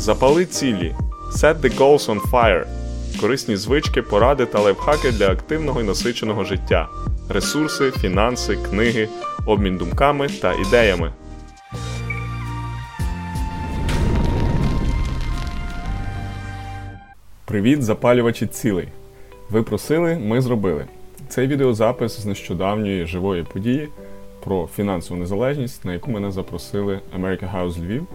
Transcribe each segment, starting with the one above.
Запали цілі. Set the goals on fire. Корисні звички, поради та лайфхаки для активного і насиченого життя. Ресурси, фінанси, книги, обмін думками та ідеями. Привіт, запалювачі цілей! Ви просили, ми зробили. Цей відеозапис з нещодавньої живої події про фінансову незалежність, на яку мене запросили America House Львів.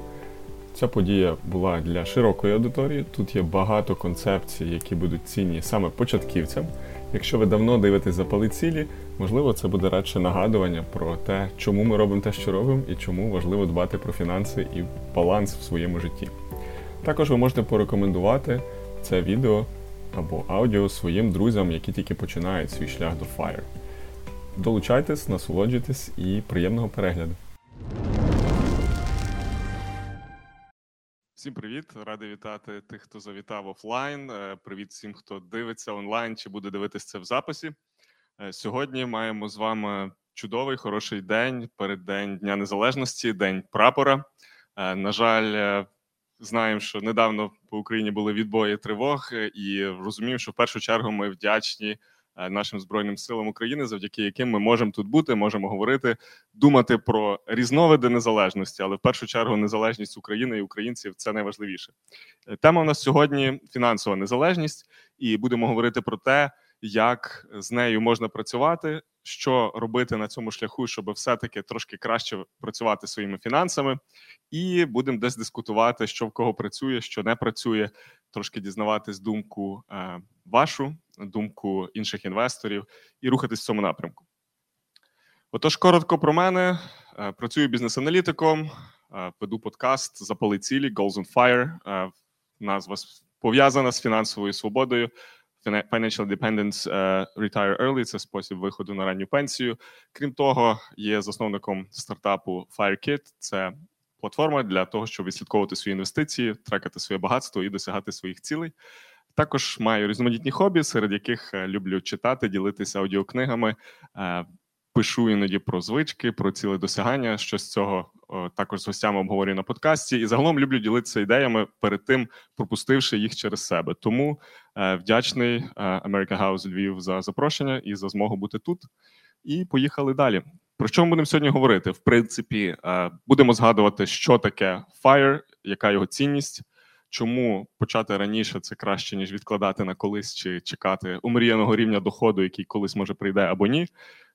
Ця подія була для широкої аудиторії. Тут є багато концепцій, які будуть цінні саме початківцям. Якщо ви давно дивитесь запали цілі, можливо, це буде радше нагадування про те, чому ми робимо те, що робимо, і чому важливо дбати про фінанси і баланс в своєму житті. Також ви можете порекомендувати це відео або аудіо своїм друзям, які тільки починають свій шлях до FIRE. Долучайтесь, насолоджуйтесь і приємного перегляду. Всім привіт! Радий вітати тих, хто завітав офлайн. Е, привіт всім, хто дивиться онлайн чи буде дивитися це в записі. Е, сьогодні маємо з вами чудовий хороший день переддень Дня Незалежності, День прапора. Е, на жаль, знаємо, що недавно по Україні були відбої тривог, і розуміємо, що в першу чергу ми вдячні нашим збройним силам України, завдяки яким ми можемо тут бути, можемо говорити, думати про різновиди незалежності, але в першу чергу незалежність України і українців це найважливіше. Е, тема у нас сьогодні фінансова незалежність, і будемо говорити про те, як з нею можна працювати, що робити на цьому шляху, щоб все-таки трошки краще працювати своїми фінансами, і будемо десь дискутувати, що в кого працює, що не працює, трошки дізнаватись думку е, вашу, думку інших інвесторів і рухатись в цьому напрямку. Отож, коротко про мене. Е, працюю бізнес-аналітиком, е, веду подкаст Запали цілі Goals on Fire. Назва пов'язана з фінансовою свободою. Financial Independence Retire Early – це спосіб виходу на ранню пенсію. Крім того, є засновником стартапу FireKit. Це платформа для того, щоб відслідковувати свої інвестиції, трекати своє багатство і досягати своїх цілей. Також маю різноманітні хобі, серед яких е, люблю читати, ділитися аудіокнигами. Е, пишу іноді про звички, про ціле досягання. Що з цього також з гостями обговорюю на подкасті. І загалом люблю ділитися ідеями перед тим, пропустивши їх через себе. Тому е, вдячний America House Львів за запрошення і за змогу бути тут. І поїхали далі. Про що ми будемо сьогодні говорити? В принципі, будемо згадувати, що таке FIRE, яка його цінність чому почати раніше це краще ніж відкладати на колись чи чекати умріяного рівня доходу, який колись може прийде або ні.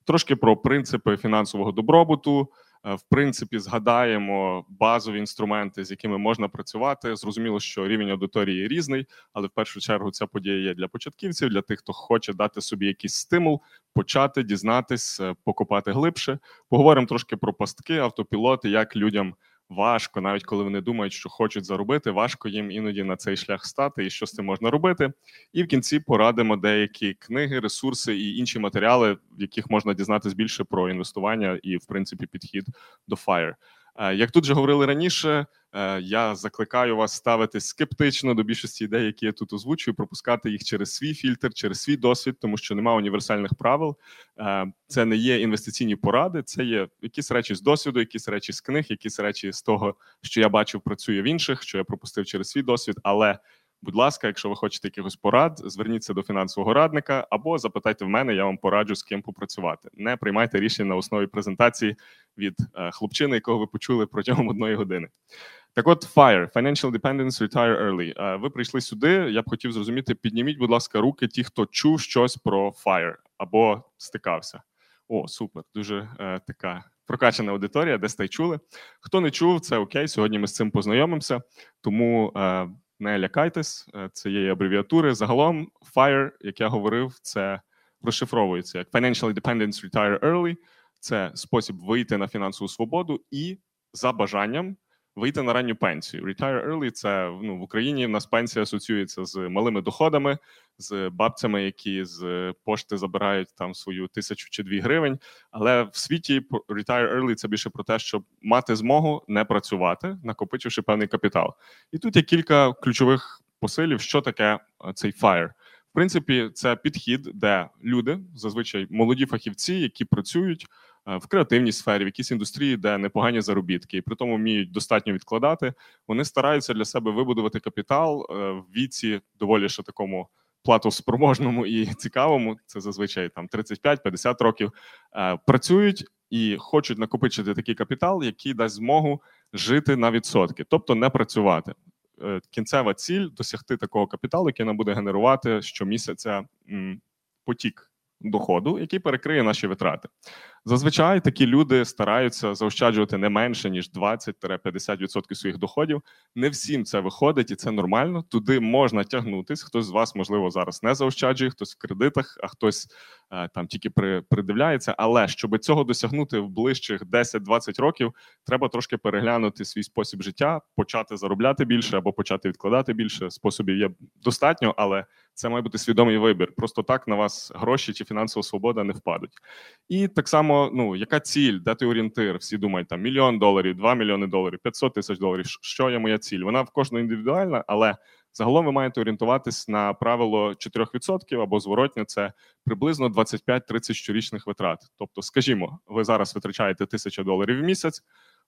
Трошки про принципи фінансового добробуту. Е, в принципі, згадаємо базові інструменти, з якими можна працювати. Зрозуміло, що рівень аудиторії різний, але в першу чергу ця подія є для початківців, для тих, хто хоче дати собі якийсь стимул, почати дізнатись, е, покопати глибше. Поговоримо трошки про пастки, автопілоти, як людям важко, навіть коли вони думають, що хочуть заробити, важко їм іноді на цей шлях стати і що з цим можна робити. І в кінці порадимо деякі книги, ресурси і інші матеріали, в яких можна дізнатися більше про інвестування і, в принципі, підхід до FIRE. Е, як тут вже говорили раніше, я закликаю вас ставити скептично до більшості ідей, які я тут озвучую, пропускати їх через свій фільтр, через свій досвід, тому що немає універсальних правил. Е, це не є інвестиційні поради, це є якісь речі з досвіду, якісь речі з книг, якісь речі з того, що я бачив, працює в інших, що я пропустив через свій досвід. Але Будь ласка, якщо ви хочете якихось порад, зверніться до фінансового радника або запитайте в мене, я вам пораджу з ким попрацювати. Не приймайте рішення на основі презентації від е, хлопчини, якого ви почули протягом одної години. Так, от FIRE, Financial Dependence Retire Early. Е, ви прийшли сюди. Я б хотів зрозуміти. Підніміть, будь ласка, руки, ті, хто чув щось про FIRE або стикався. О, супер, дуже е, така прокачана аудиторія, десь та й чули. Хто не чув, це окей. Сьогодні ми з цим познайомимося. Тому е, не лякайтесь, е, це є абревіатури. Загалом, FIRE, як я говорив, це розшифровується як Financial Independence Retire Early. Це спосіб вийти на фінансову свободу і за бажанням вийти на ранню пенсію. Retire early – це ну в Україні. В нас пенсія асоціюється з малими доходами, з бабцями, які з пошти забирають там свою тисячу чи дві гривень. Але в світі retire early – це більше про те, щоб мати змогу не працювати, накопичивши певний капітал. І тут є кілька ключових посилів, що таке е, цей FIRE. В принципі, це підхід, де люди зазвичай молоді фахівці, які працюють в креативній сфері, в якійсь індустрії, де непогані заробітки, і при тому вміють достатньо відкладати. Вони стараються для себе вибудувати капітал е, в віці доволі ще такому платоспроможному і цікавому. Це зазвичай там 35-50 років. Працюють і хочуть накопичити такий капітал, який дасть змогу жити на відсотки, тобто не працювати. Е, кінцева ціль досягти такого капіталу, який нам буде генерувати щомісяця потік доходу, який перекриє наші витрати. Зазвичай такі люди стараються заощаджувати не менше ніж 20-50% своїх доходів. Не всім це виходить, і це нормально. Туди можна тягнутись. Хтось з вас, можливо, зараз не заощаджує, хтось в кредитах, а хтось е, там тільки при, придивляється. Але щоб цього досягнути в ближчих 10-20 років, треба трошки переглянути свій спосіб життя, почати заробляти більше або почати відкладати більше. Способів є достатньо, але це має бути свідомий вибір. Просто так на вас гроші чи фінансова свобода не впадуть. І так само, ну яка ціль, де ти орієнтир? Всі думають там мільйон доларів, 2 мільйони доларів, 500 тисяч доларів. Що є моя ціль? Вона в кожного індивідуальна, але загалом ви маєте орієнтуватись на правило 4% або зворотня це приблизно 25-30 щорічних витрат. Тобто, скажімо, ви зараз витрачаєте тисячу доларів в місяць.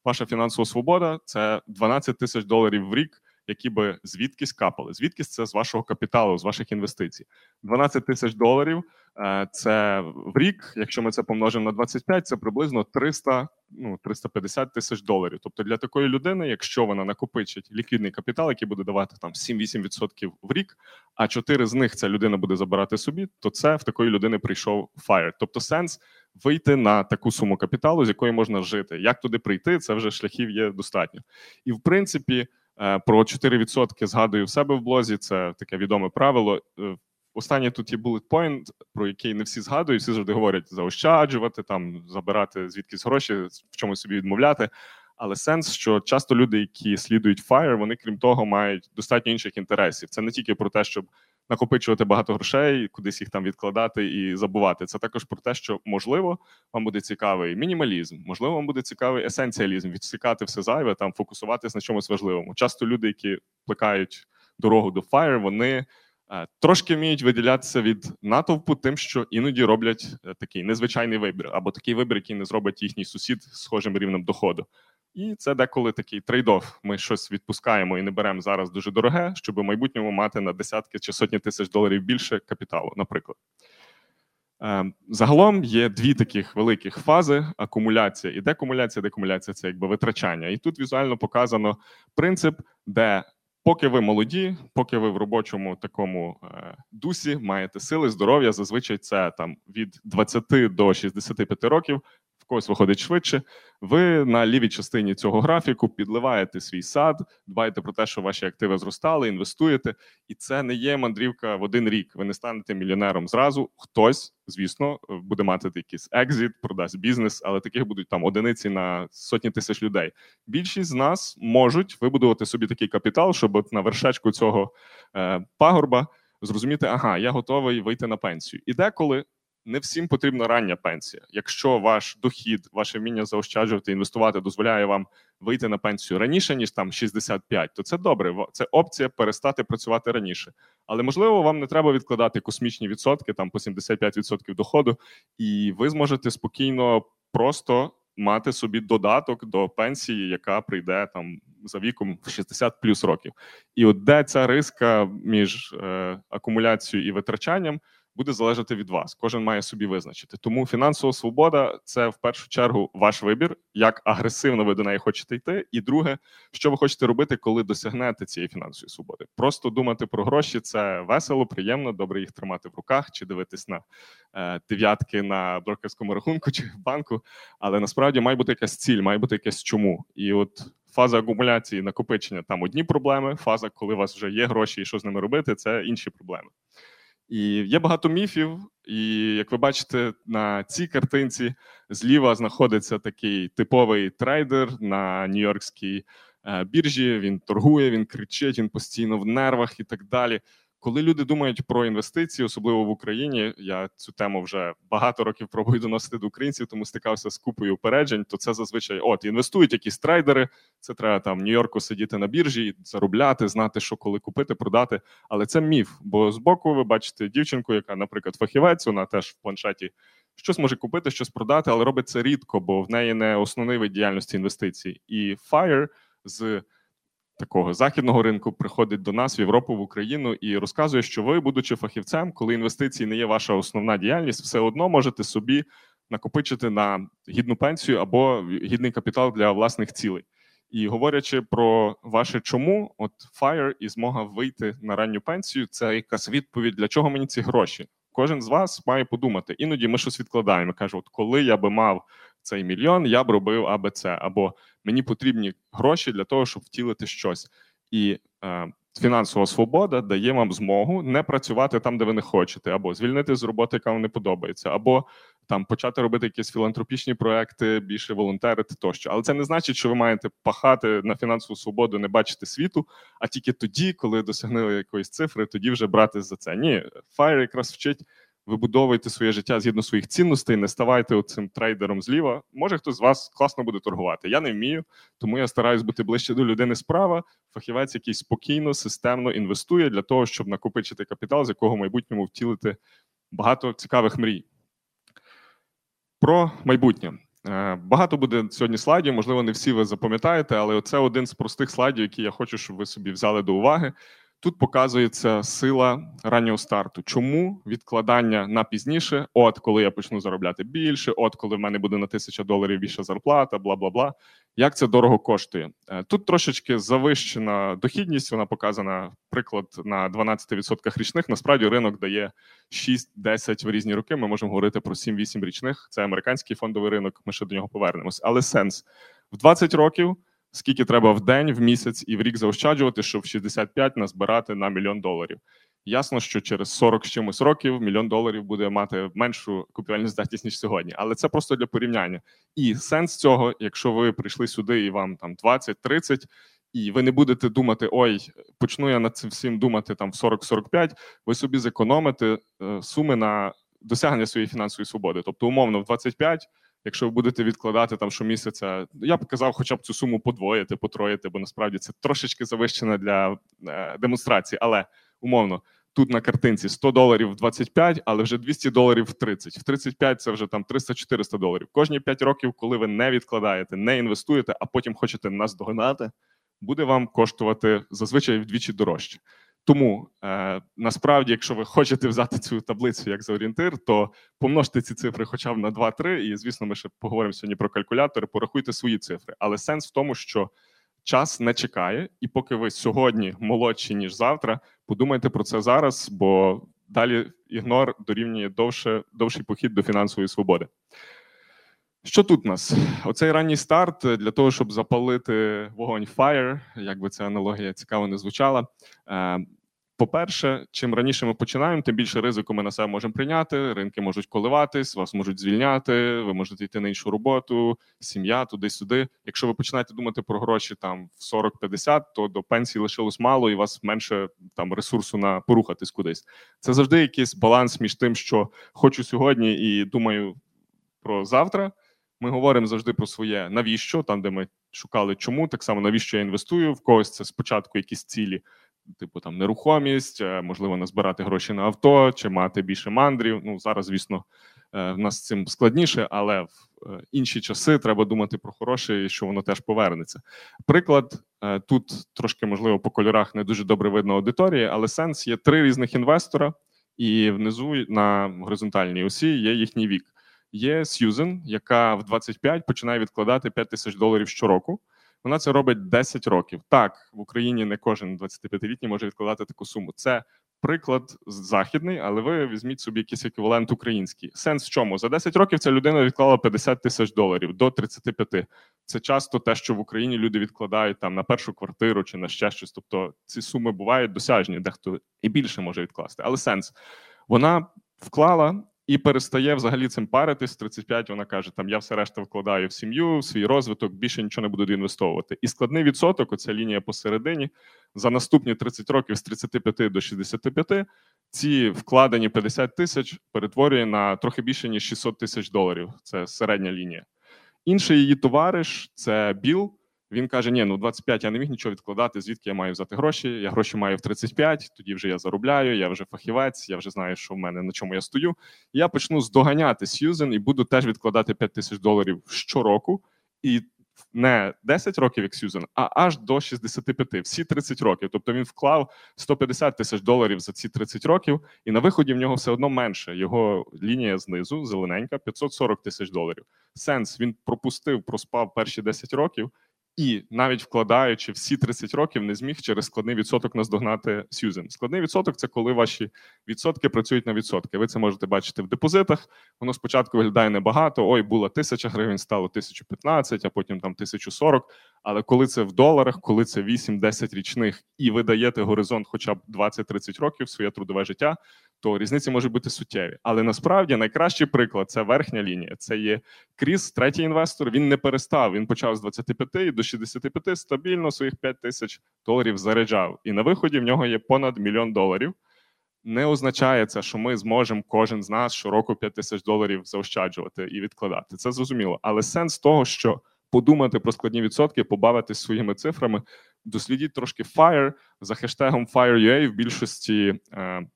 Ваша фінансова свобода це 12 тисяч доларів в рік які би звідкись капали. Звідкись це з вашого капіталу, з ваших інвестицій. 12 тисяч доларів е, це в рік. Якщо ми це помножимо на 25, це приблизно 300, ну 350 тисяч доларів. Тобто для такої людини, якщо вона накопичить ліквідний капітал, який буде давати там 7-8% в рік, а 4 з них ця людина буде забирати собі, то це в такої людини прийшов FIRE. Тобто сенс. Вийти на таку суму капіталу, з якої можна жити. Як туди прийти? Це вже шляхів є достатньо, і в принципі про 4% згадую в себе в блозі. Це таке відоме правило. Е, останнє тут є bullet point, про який не всі згадують. Всі завжди говорять заощаджувати, там забирати звідкись гроші, в чомусь собі відмовляти. Але сенс, що часто люди, які слідують FIRE, вони крім того мають достатньо інших інтересів. Це не тільки про те, щоб накопичувати багато грошей, кудись їх там відкладати і забувати. Це також про те, що можливо вам буде цікавий мінімалізм, можливо, вам буде цікавий есенціалізм, відсікати все зайве, там фокусуватись на чомусь важливому. Часто люди, які плекають дорогу до FIRE, вони. Е, трошки вміють виділятися від натовпу, тим, що іноді роблять е, такий незвичайний вибір, або такий вибір, який не зробить їхній сусід схожим рівнем доходу. І це деколи такий трейдоф. Ми щось відпускаємо і не беремо зараз дуже дороге, щоб в майбутньому мати на десятки чи сотні тисяч доларів більше капіталу, наприклад. Ем, загалом є дві таких великих фази: акумуляція і декумуляція. Декумуляція це якби витрачання. І тут візуально показано принцип, де поки ви молоді, поки ви в робочому такому е, дусі маєте сили, здоров'я, зазвичай це там від 20 до 65 років когось виходить швидше. Ви на лівій частині цього графіку підливаєте свій сад, дбаєте про те, що ваші активи зростали, інвестуєте, і це не є мандрівка в один рік. Ви не станете мільйонером зразу. Хтось, звісно, буде мати якийсь екзит, продасть бізнес, але таких будуть там одиниці на сотні тисяч людей. Більшість з нас можуть вибудувати собі такий капітал, щоб на вершечку цього е, пагорба зрозуміти, ага, я готовий вийти на пенсію. І деколи не всім потрібна рання пенсія. Якщо ваш дохід, ваше вміння заощаджувати, інвестувати дозволяє вам вийти на пенсію раніше ніж там 65, то це добре. Це опція перестати працювати раніше. Але можливо, вам не треба відкладати космічні відсотки, там по 75% доходу, і ви зможете спокійно просто мати собі додаток до пенсії, яка прийде там за віком в 60 плюс років. І от де ця риска між е, акумуляцією і витрачанням буде залежати від вас. Кожен має собі визначити. Тому фінансова свобода це в першу чергу ваш вибір, як агресивно ви до неї хочете йти. І друге, що ви хочете робити, коли досягнете цієї фінансової свободи. Просто думати про гроші це весело, приємно, добре їх тримати в руках чи дивитись на е, дев'ятки на брокерському рахунку чи в банку. Але насправді має бути якась ціль, має бути якесь чому. І от. Фаза акумуляції накопичення там одні проблеми. Фаза, коли у вас вже є гроші і що з ними робити, це інші проблеми. І є багато міфів, і як ви бачите, на цій картинці зліва знаходиться такий типовий трейдер на Нью-Йоркській е, біржі. Він торгує, він кричить, він постійно в нервах і так далі. Коли люди думають про інвестиції, особливо в Україні, я цю тему вже багато років пробую доносити до українців, тому стикався з купою упереджень. То це зазвичай от інвестують якісь трейдери. Це треба там Нью-Йорку сидіти на біржі, заробляти, знати, що коли купити, продати. Але це міф. Бо збоку ви бачите дівчинку, яка, наприклад, фахівець, вона теж в планшеті щось може купити, щось продати, але робить це рідко, бо в неї не основний вид діяльності інвестицій. І FIRE з такого західного ринку приходить до нас в Європу в Україну і розказує, що ви, будучи фахівцем, коли інвестиції не є ваша основна діяльність, все одно можете собі накопичити на гідну пенсію або гідний капітал для власних цілей. І говорячи про ваше чому, от FIRE і змога вийти на ранню пенсію, це якась відповідь, для чого мені ці гроші. Кожен з вас має подумати. Іноді ми щось відкладаємо. Каже, от коли я би мав цей мільйон, я б робив АБЦ, або мені потрібні гроші для того, щоб втілити щось. І е, фінансова свобода дає вам змогу не працювати там, де ви не хочете, або звільнити з роботи, яка вам не подобається, або там почати робити якісь філантропічні проекти, більше волонтерити тощо. Але це не значить, що ви маєте пахати на фінансову свободу, не бачити світу, а тільки тоді, коли досягнули якоїсь цифри, тоді вже брати за це. Ні, FIRE якраз вчить. Вибудовуйте своє життя згідно своїх цінностей, не ставайте оцим трейдером зліва. Може, хтось з вас класно буде торгувати. Я не вмію, тому я стараюсь бути ближче до людини справа. Фахівець, який спокійно, системно інвестує для того, щоб накопичити капітал, з якого в майбутньому втілити багато цікавих мрій. Про майбутнє. Е, багато буде сьогодні слайдів. Можливо, не всі ви запам'ятаєте, але це один з простих слайдів, які я хочу, щоб ви собі взяли до уваги. Тут показується сила раннього старту. Чому відкладання на пізніше? От коли я почну заробляти більше, от коли в мене буде на тисяча доларів більша зарплата, бла бла бла. Як це дорого коштує? Е, тут трошечки завищена дохідність. Вона показана приклад на 12% річних. Насправді ринок дає 6-10 в різні роки. Ми можемо говорити про 7-8 річних. Це американський фондовий ринок. Ми ще до нього повернемось. Але сенс в 20 років скільки треба в день, в місяць і в рік заощаджувати, щоб в 65 назбирати на мільйон доларів. Ясно, що через 40 з чимось років мільйон доларів буде мати меншу купівельну здатність ніж сьогодні, але це просто для порівняння. І сенс цього, якщо ви прийшли сюди і вам там 20-30, і ви не будете думати, ой, почну я над цим всім думати там в 40-45, ви собі зекономите е, суми на досягнення своєї фінансової свободи. Тобто, умовно, в 25 Якщо ви будете відкладати там щомісяця, я б казав, хоча б цю суму подвоїти, потроїти, бо насправді це трошечки завищено для е, демонстрації. Але умовно, тут на картинці 100 доларів в 25, але вже 200 доларів в 30. В 35 це вже там 300-400 доларів. Кожні 5 років, коли ви не відкладаєте, не інвестуєте, а потім хочете нас догнати, буде вам коштувати зазвичай вдвічі дорожче. Тому е, насправді, якщо ви хочете взяти цю таблицю як за орієнтир, то помножте ці цифри хоча б на 2-3, і звісно, ми ще поговоримо сьогодні про калькулятори. Порахуйте свої цифри. Але сенс в тому, що час не чекає, і поки ви сьогодні молодші ніж завтра, подумайте про це зараз, бо далі ігнор дорівнює довше довший похід до фінансової свободи. Що тут у нас? Оцей ранній старт для того, щоб запалити вогонь Fire, як би ця аналогія цікаво не звучала. Е, по-перше, чим раніше ми починаємо, тим більше ризику ми на себе можемо прийняти. Ринки можуть коливатись, вас можуть звільняти, ви можете йти на іншу роботу, сім'я туди-сюди. Якщо ви починаєте думати про гроші там в 40-50, то до пенсії лишилось мало, і у вас менше там ресурсу на порухатись кудись. Це завжди якийсь баланс між тим, що хочу сьогодні, і думаю про завтра. Ми говоримо завжди про своє навіщо, там де ми шукали, чому так само навіщо я інвестую. В когось це спочатку якісь цілі, типу там нерухомість, е, можливо, назбирати гроші на авто чи мати більше мандрів. Ну зараз, звісно, е, в нас цим складніше, але в е, інші часи треба думати про хороше і що воно теж повернеться. Приклад тут трошки можливо по кольорах не дуже добре видно аудиторії, але сенс є три різних інвестора, і внизу на горизонтальній осі є їхній вік. Є Сьюзен, яка в 25 починає відкладати 5 тисяч доларів щороку. Вона це робить 10 років. Так, в Україні не кожен 25-літній може відкладати таку суму. Це приклад західний, але ви візьміть собі якийсь еквівалент український. Сенс в чому? За 10 років ця людина відклала 50 тисяч доларів до 35. Це часто те, що в Україні люди відкладають там на першу квартиру чи на ще щось. Тобто ці суми бувають досяжні, дехто і більше може відкласти. Але сенс вона вклала і перестає взагалі цим паритись. 35 вона каже: там я все решта вкладаю в сім'ю, в свій розвиток, більше нічого не буду інвестовувати. І складний відсоток, оця лінія посередині, за наступні 30 років з 35 до 65, ці вкладені 50 тисяч перетворює на трохи більше ніж 600 тисяч доларів. Це середня лінія. Інший її товариш це Біл. Він каже: Ні, ну 25 я не міг нічого відкладати. Звідки я маю взяти гроші? Я гроші маю в 35, тоді вже я заробляю, я вже фахівець, я вже знаю, що в мене на чому я стою. Я почну здоганяти Сьюзен і буду теж відкладати 5 тисяч доларів щороку. І не 10 років, як Сьюзен, а аж до 65, всі 30 років. Тобто він вклав 150 тисяч доларів за ці 30 років, і на виході в нього все одно менше. Його лінія знизу, зелененька, 540 тисяч доларів. Сенс він пропустив, проспав перші 10 років. І навіть вкладаючи всі 30 років, не зміг через складний відсоток наздогнати Сьюзен. Складний відсоток це коли ваші відсотки працюють на відсотки. Ви це можете бачити в депозитах. Воно спочатку виглядає небагато. Ой, було тисяча гривень, стало 1015, а потім там 1040. Але коли це в доларах, коли це 8-10 річних, і ви даєте горизонт, хоча б 20-30 років своє трудове життя, то різниці можуть бути суттєві. Але насправді найкращий приклад це верхня лінія. Це є Кріс, третій інвестор. Він не перестав. Він почав з 25 до 65 стабільно своїх 5 тисяч доларів заряджав. І на виході в нього є понад мільйон доларів. Не означає це, що ми зможемо кожен з нас щороку 5 тисяч доларів заощаджувати і відкладати. Це зрозуміло. Але сенс того, що подумати про складні відсотки, побавитись своїми цифрами, дослідіть трошки FIRE за хештегом FIRE.ua в більшості. Е,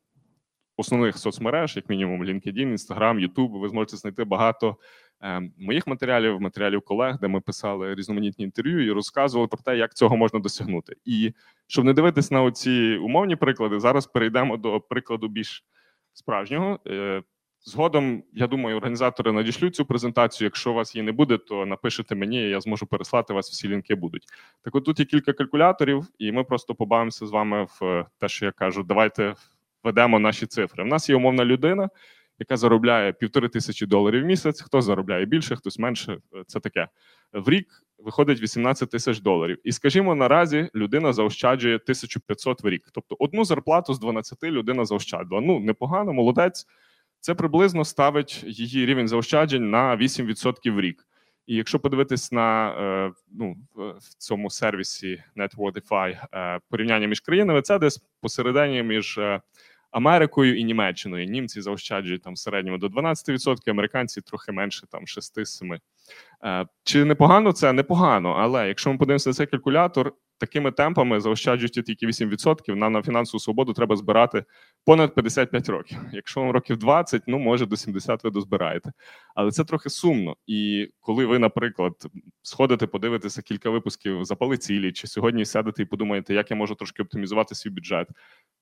основних соцмереж, як мінімум, LinkedIn, Instagram, YouTube, ви зможете знайти багато е, моїх матеріалів, матеріалів колег, де ми писали різноманітні інтерв'ю і розказували про те, як цього можна досягнути. І щоб не дивитись на оці умовні приклади, зараз перейдемо до прикладу більш справжнього. Е, згодом, я думаю, організатори надішлють цю презентацію. Якщо у вас її не буде, то напишете мені, я зможу переслати вас. Всі лінки будуть. Так, от тут є кілька калькуляторів, і ми просто побавимося з вами в те, що я кажу. Давайте ведемо наші цифри. У нас є умовна людина, яка заробляє півтори тисячі доларів в місяць. Хто заробляє більше, хтось менше. Це таке в рік. Виходить 18 тисяч доларів, і скажімо, наразі людина заощаджує 1500 в рік. Тобто одну зарплату з 12 людина заощадила. Ну непогано, молодець. Це приблизно ставить її рівень заощаджень на 8% в рік. І якщо подивитись на е, ну, в цьому сервісі NetWorthify е, порівняння між країнами, це десь посередині між е, Америкою і Німеччиною. Німці заощаджують там в середньому до 12%, американці трохи менше, там 6-7%. Е, чи непогано це? Непогано, але якщо ми подивимося на цей калькулятор, такими темпами заощаджують тільки 8%, Нам на фінансову свободу треба збирати понад 55 років. Якщо вам років 20, ну може до 70 ви дозбираєте. Але це трохи сумно. І коли ви, наприклад, сходите, подивитеся кілька випусків запали цілі, чи сьогодні сядете і подумаєте, як я можу трошки оптимізувати свій бюджет.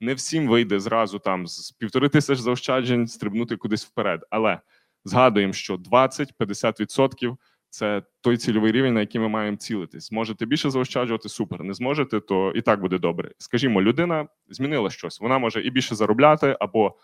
Не всім вийде зразу там з півтори тисяч заощаджень стрибнути кудись вперед. Але згадуємо, що 20-50% це той цільовий рівень, на який ми маємо цілитись. Зможете більше заощаджувати супер. Не зможете, то і так буде добре. Скажімо, людина змінила щось. Вона може і більше заробляти або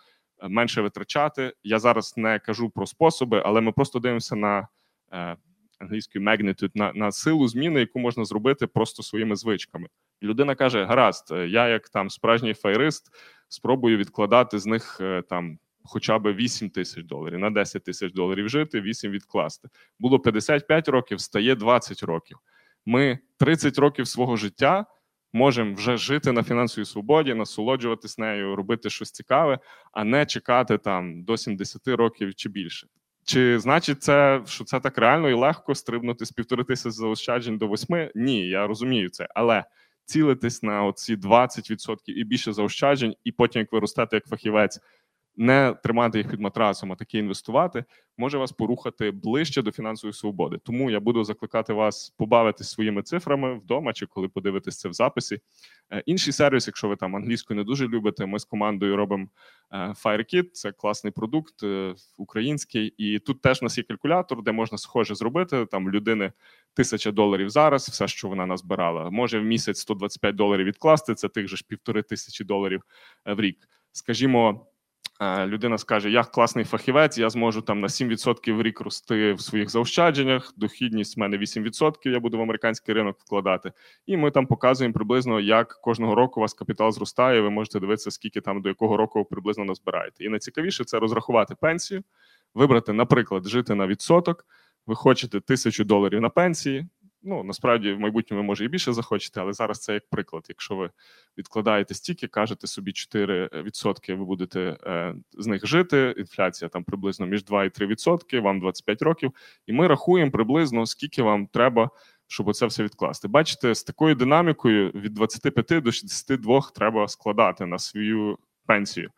е, менше витрачати. Я зараз не кажу про способи, але ми просто дивимося на е, англійською magnitude, на, на силу зміни, яку можна зробити просто своїми звичками. Людина каже: гаразд, е, я як там справжній файрист спробую відкладати з них е, там хоча б 8 тисяч доларів, на 10 тисяч доларів жити, 8 відкласти. Було 55 років, стає 20 років. Ми 30 років свого життя можемо вже жити на фінансовій свободі, насолоджуватись нею, робити щось цікаве, а не чекати там до 70 років чи більше. Чи значить це, що це так реально і легко стрибнути з півтори тисяч заощаджень до восьми? Ні, я розумію це, але цілитись на оці 20% і більше заощаджень, і потім, як ви ростете як фахівець, не тримати їх під матрасом, а таки інвестувати, може вас порухати ближче до фінансової свободи. Тому я буду закликати вас побавитись своїми цифрами вдома чи коли подивитесь це в записі. Е, інший сервіс, якщо ви там англійську не дуже любите, ми з командою робимо е, FireKit, це класний продукт е, український, і тут теж у нас є калькулятор, де можна схоже зробити там людини тисяча доларів зараз, все, що вона назбирала, може в місяць 125 доларів відкласти. Це тих же ж півтори тисячі доларів в рік. Скажімо. Людина скаже: Я класний фахівець, я зможу там на 7% в рік рости в своїх заощадженнях. Дохідність в мене 8%, Я буду в американський ринок вкладати. І ми там показуємо приблизно, як кожного року у вас капітал зростає. Ви можете дивитися, скільки там до якого року ви приблизно назбираєте. І найцікавіше це розрахувати пенсію, вибрати, наприклад, жити на відсоток. Ви хочете тисячу доларів на пенсії. Ну насправді в майбутньому може і більше захочете, але зараз це як приклад. Якщо ви відкладаєте стільки, кажете собі 4%, ви будете е, з них жити. Інфляція там приблизно між 2 і 3%, вам 25 років, і ми рахуємо приблизно скільки вам треба, щоб оце все відкласти. Бачите, з такою динамікою від 25 до 62 треба складати на свою пенсію.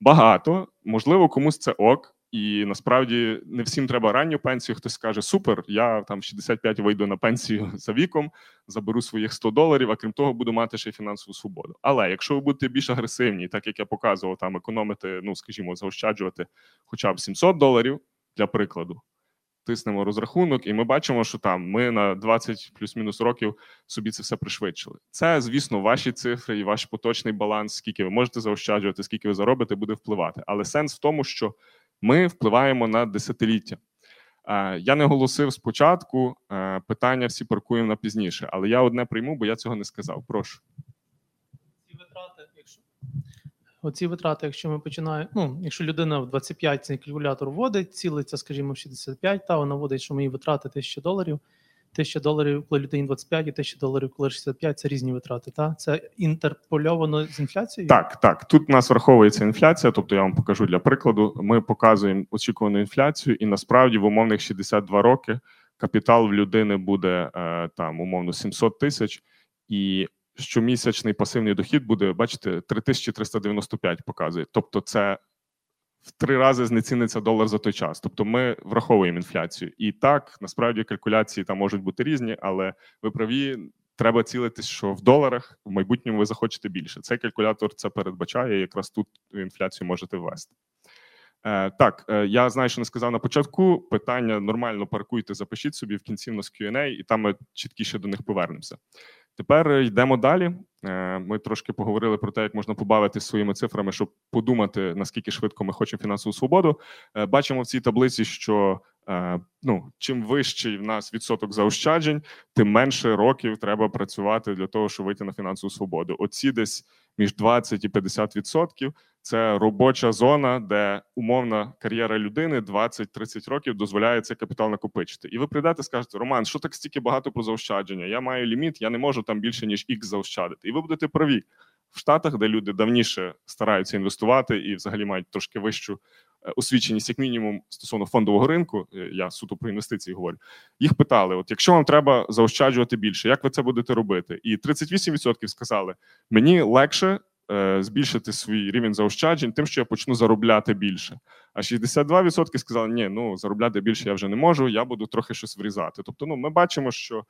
Багато, можливо, комусь це ок, і насправді не всім треба ранню пенсію. Хтось скаже: Супер, я там 65 вийду на пенсію за віком, заберу своїх 100 доларів, а крім того, буду мати ще фінансову свободу. Але якщо ви будете більш агресивні, так як я показував, там економити, ну скажімо, заощаджувати хоча б 700 доларів для прикладу тиснемо розрахунок, і ми бачимо, що там ми на 20 плюс-мінус років собі це все пришвидшили. Це, звісно, ваші цифри і ваш поточний баланс, скільки ви можете заощаджувати, скільки ви заробите, буде впливати. Але сенс в тому, що ми впливаємо на десятиліття. Я не голосив спочатку питання, всі паркуємо на пізніше, але я одне прийму, бо я цього не сказав. Прошу. Ці витрати, якщо Оці витрати, якщо ми починаємо, ну якщо людина в 25 цей калькулятор вводить, цілиться, скажімо, в 65, та вона вводить, що мої витрати 1000 доларів. 1000 доларів, коли людині 25, і 1000 доларів, коли 65 це різні витрати. Та це інтерпольовано з інфляцією? Так, так. Тут у нас враховується інфляція, тобто я вам покажу для прикладу. Ми показуємо очікувану інфляцію, і насправді в умовних 62 роки капітал в людини буде е, там умовно 700 тисяч, і щомісячний пасивний дохід буде, бачите, 3395 показує. Тобто, це в три рази знеціниться долар за той час. Тобто, ми враховуємо інфляцію. І так насправді калькуляції там можуть бути різні, але ви праві. Треба цілитись, що в доларах в майбутньому ви захочете більше. Цей калькулятор це передбачає. Якраз тут інфляцію можете ввести. Е, Так, е, я знаю, що не сказав на початку. Питання нормально паркуйте, запишіть собі в кінці в нас Q&A, і там ми чіткіше до них повернемося. Тепер йдемо далі. Е, ми трошки поговорили про те, як можна побавитися своїми цифрами, щоб подумати наскільки швидко ми хочемо фінансову свободу. Е, бачимо в цій таблиці, що е, ну чим вищий в нас відсоток заощаджень, тим менше років треба працювати для того, щоб вийти на фінансову свободу. Оці десь між 20 і 50 відсотків це робоча зона, де умовна кар'єра людини 20-30 років дозволяє цей капітал накопичити. І ви прийдете, скажете, Роман, що так стільки багато про заощадження? Я маю ліміт, я не можу там більше ніж X заощадити. І ви будете праві в Штатах, де люди давніше стараються інвестувати і взагалі мають трошки вищу освіченість, як мінімум, стосовно фондового ринку. Е, я суто про інвестиції говорю. Їх питали: от якщо вам треба заощаджувати більше, як ви це будете робити? І 38% сказали: мені легше. Е, збільшити свій рівень заощаджень, тим, що я почну заробляти більше. А 62% сказали, ні, ну заробляти більше я вже не можу, я буду трохи щось врізати. Тобто, ну ми бачимо, що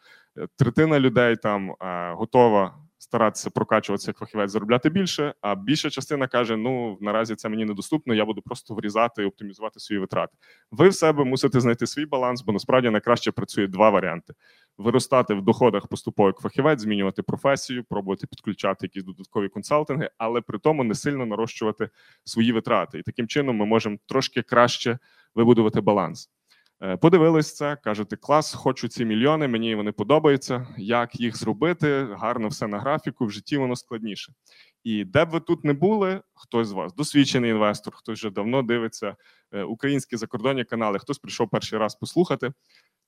третина людей там готова старатися прокачуватися як фахівець, заробляти більше. А більша частина каже: Ну наразі це мені недоступно, я буду просто врізати і оптимізувати свої витрати. Ви в себе мусите знайти свій баланс, бо насправді найкраще працює два варіанти: виростати в доходах поступово як фахівець, змінювати професію, пробувати підключати якісь додаткові консалтинги, але при тому не сильно нарощувати свої витрати. І таким чином ми можемо трошки краще вибудувати баланс. Е, подивились це, кажете, клас, хочу ці мільйони, мені вони подобаються. Як їх зробити? Гарно все на графіку, в житті воно складніше. І де б ви тут не були, хтось з вас досвідчений інвестор, хтось вже давно дивиться е, українські закордонні канали, хтось прийшов перший раз послухати.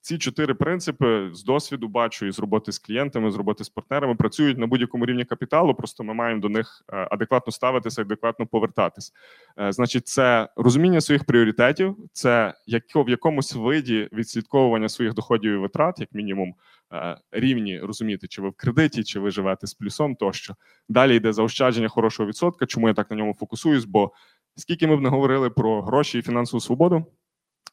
Ці чотири принципи з досвіду бачу і з роботи з клієнтами, з роботи з партнерами працюють на будь-якому рівні капіталу. Просто ми маємо до них е, адекватно ставитися, адекватно повертатись. Е, значить, це розуміння своїх пріоритетів, це в якомусь виді відслідковування своїх доходів і витрат, як мінімум, е, рівні розуміти, чи ви в кредиті, чи ви живете з плюсом, тощо далі йде заощадження хорошого відсотка. Чому я так на ньому фокусуюсь? Бо скільки ми б не говорили про гроші і фінансову свободу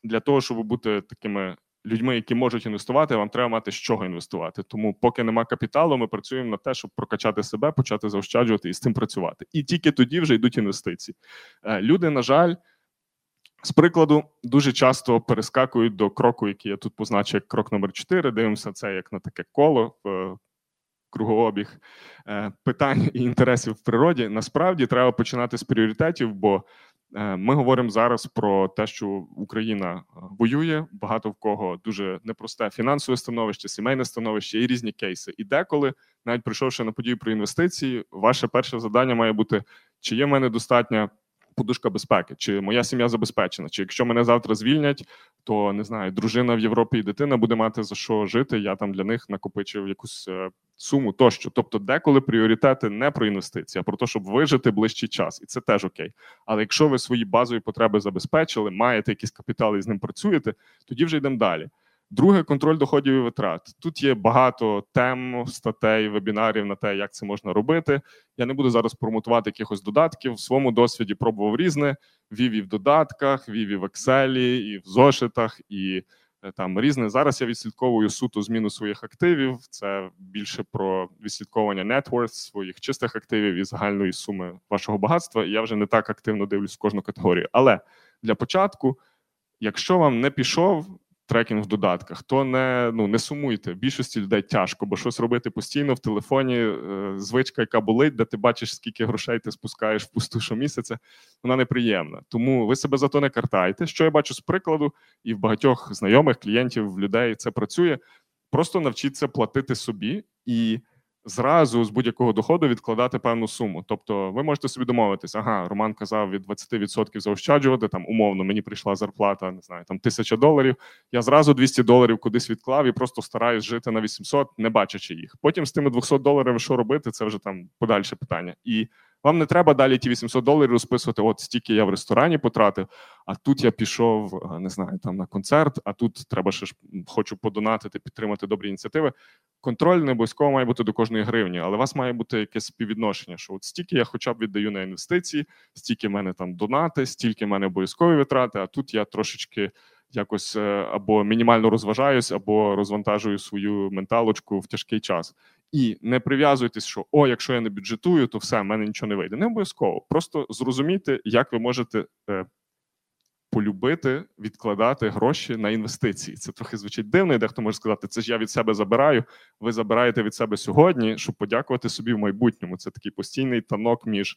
для того, щоб бути такими людьми, які можуть інвестувати, вам треба мати з чого інвестувати. Тому, поки нема капіталу, ми працюємо на те, щоб прокачати себе, почати заощаджувати і з цим працювати. І тільки тоді вже йдуть інвестиції. Е, люди, на жаль. З прикладу, дуже часто перескакують до кроку, який я тут позначив як крок номер 4 Дивимося це як на таке коло е, кругообіг е, питань і інтересів в природі. Насправді треба починати з пріоритетів, бо ми говоримо зараз про те, що Україна е, воює. Багато в кого дуже непросте фінансове становище, сімейне становище і різні кейси. І деколи, навіть прийшовши на подію про інвестиції, ваше перше завдання має бути: чи є в мене достатня подушка безпеки, чи моя сім'я забезпечена, чи якщо мене завтра звільнять, то не знаю, дружина в Європі і дитина буде мати за що жити. Я там для них накопичив якусь е, суму тощо. Тобто, деколи пріоритети не про інвестиції, а про те, щоб вижити ближчий час, і це теж окей. Але якщо ви свої базові потреби забезпечили, маєте якісь капітали і з ним працюєте, тоді вже йдемо далі. Друге контроль доходів і витрат. Тут є багато тем, статей, вебінарів на те, як це можна робити. Я не буду зараз промотувати якихось додатків. В своєму досвіді пробував різне: вів і в додатках, вів і в Excel, і в зошитах, і е, там різне. Зараз я відслідковую суто зміну своїх активів. Це більше про відслідковування net worth, своїх чистих активів і загальної суми вашого багатства. І я вже не так активно дивлюсь в кожну категорію. Але для початку, якщо вам не пішов трекінг в додатках, то не ну не сумуйте. Більшості людей тяжко, бо щось робити постійно в телефоні. Е, звичка, яка болить, де ти бачиш, скільки грошей ти спускаєш в пусту щомісяця, вона неприємна. Тому ви себе за то не картайте. Що я бачу з прикладу, і в багатьох знайомих клієнтів, людей це працює. Просто навчіться платити собі і зразу з будь-якого доходу відкладати певну суму. Тобто, ви можете собі домовитись, ага, Роман казав від 20% заощаджувати. Там умовно мені прийшла зарплата, не знаю, там тисяча доларів. Я зразу 200 доларів кудись відклав і просто стараюсь жити на 800, не бачачи їх. Потім з тими 200 доларів що робити, це вже там подальше питання. І вам не треба далі ті 800 доларів розписувати. От стільки я в ресторані потратив, а тут я пішов, не знаю, там на концерт, а тут треба ще ж хочу подонатити, підтримати добрі ініціативи. Контроль не обов'язково має бути до кожної гривні, але у вас має бути якесь співвідношення, що от стільки я хоча б віддаю на інвестиції, стільки в мене там донати, стільки в мене обов'язкові витрати, а тут я трошечки. Якось е, або мінімально розважаюсь, або розвантажую свою менталочку в тяжкий час. І не прив'язуйтесь, що о, якщо я не бюджетую, то все, в мене нічого не вийде. Не обов'язково. Просто зрозумійте, як ви можете е, полюбити відкладати гроші на інвестиції. Це трохи звучить дивно, і дехто може сказати, це ж я від себе забираю. Ви забираєте від себе сьогодні, щоб подякувати собі в майбутньому. Це такий постійний танок між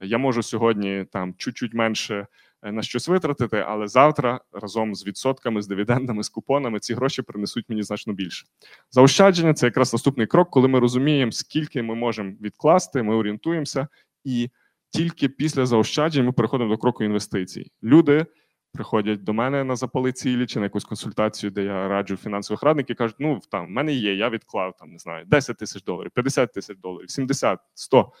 я можу сьогодні там чуть-чуть менше. Е, на щось витратити, але завтра разом з відсотками, з дивідендами, з купонами ці гроші принесуть мені значно більше. Заощадження це якраз наступний крок, коли ми розуміємо, скільки ми можемо відкласти, ми орієнтуємося, і тільки після заощаджень ми переходимо до кроку інвестицій. Люди. Приходять до мене на запали цілі чи на якусь консультацію, де я раджу фінансових радників, кажуть, ну там в мене є, я відклав там, не знаю, 10 тисяч доларів, 50 тисяч доларів, 70, 100.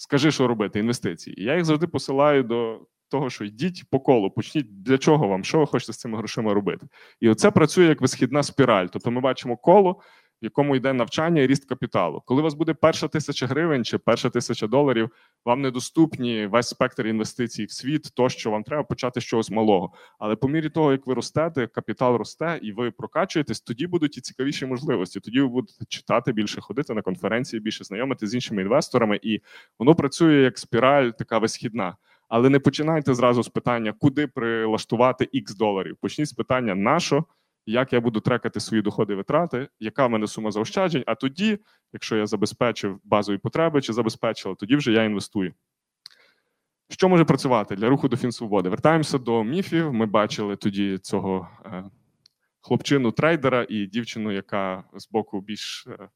Скажи, що робити, інвестиції. Я їх завжди посилаю до того, що йдіть по колу, почніть для чого вам, що ви хочете з цими грошима робити. І оце працює як висхідна спіраль. Тобто ми бачимо коло, в якому йде навчання і ріст капіталу. Коли у вас буде перша тисяча гривень чи перша тисяча доларів, вам недоступні весь спектр інвестицій в світ, то що вам треба почати з чогось малого. Але по мірі того, як ви ростете, капітал росте і ви прокачуєтесь, тоді будуть і цікавіші можливості. Тоді ви будете читати більше, ходити на конференції, більше знайомити з іншими інвесторами, і воно працює як спіраль, така висхідна. Але не починайте зразу з питання, куди прилаштувати X доларів. Почніть з питання, на що, як я буду трекати свої доходи витрати, яка в мене сума заощаджень. А тоді, якщо я забезпечив базові потреби чи забезпечила, тоді вже я інвестую. Що може працювати для руху до фінсвободи? Вертаємося до міфів. Ми бачили тоді цього е, хлопчину трейдера і дівчину, яка з боку більш Е,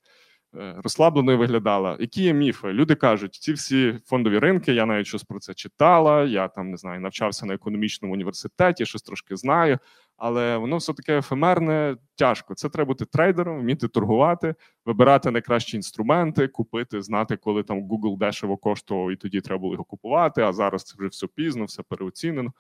розслабленою виглядала. Які є міфи? Люди кажуть, ці всі фондові ринки, я навіть щось про це читала. Я там не знаю, навчався на економічному університеті, щось трошки знаю, але воно все таке ефемерне, тяжко. Це треба бути трейдером, вміти торгувати, вибирати найкращі інструменти, купити, знати, коли там Google дешево коштував, і тоді треба було його купувати. А зараз це вже все пізно, все переоцінено.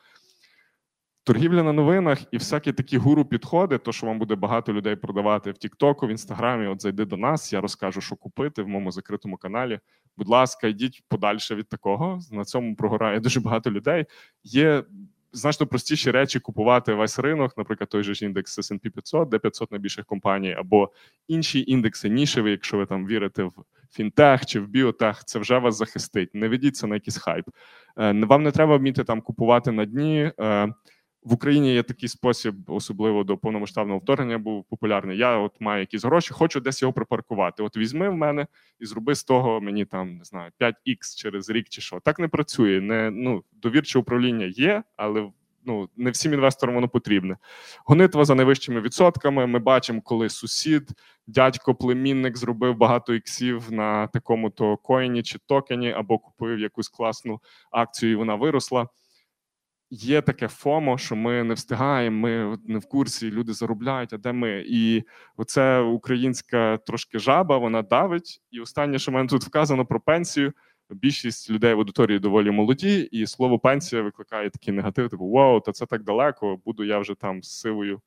Торгівля на новинах і всякі такі гуру підходи, то що вам буде багато людей продавати в Тіктоку, в Інстаграмі. От зайди до нас, я розкажу, що купити в моєму закритому каналі. Будь ласка, йдіть подальше від такого. На цьому прогорає дуже багато людей. Є значно простіші речі купувати весь ринок, наприклад, той же ж індекс S&P 500, де 500 найбільших компаній, або інші індекси нішеві, якщо ви там вірите в фінтех чи в біотех, це вже вас захистить. Не ведіться на якийсь хайп. Е, вам не треба вміти там купувати на дні. В Україні є такий спосіб, особливо до повномасштабного вторгнення, був популярний. Я от маю якісь гроші, хочу десь його припаркувати. От візьми в мене і зроби з того мені там не знаю 5х через рік чи що. Так не працює. Не ну довірче управління є, але ну не всім інвесторам воно потрібне. Гонитва за найвищими відсотками. Ми бачимо, коли сусід, дядько, племінник зробив багато іксів на такому то коїні чи токені, або купив якусь класну акцію, і вона виросла є таке FOMO, що ми не встигаємо, ми не в курсі, люди заробляють, а де ми? І оце українська трошки жаба, вона давить. І останнє, що в мене тут вказано про пенсію. Більшість людей в аудиторії доволі молоді, і слово пенсія викликає такий негатив, типу вау, та це так далеко. Буду я вже там з сивою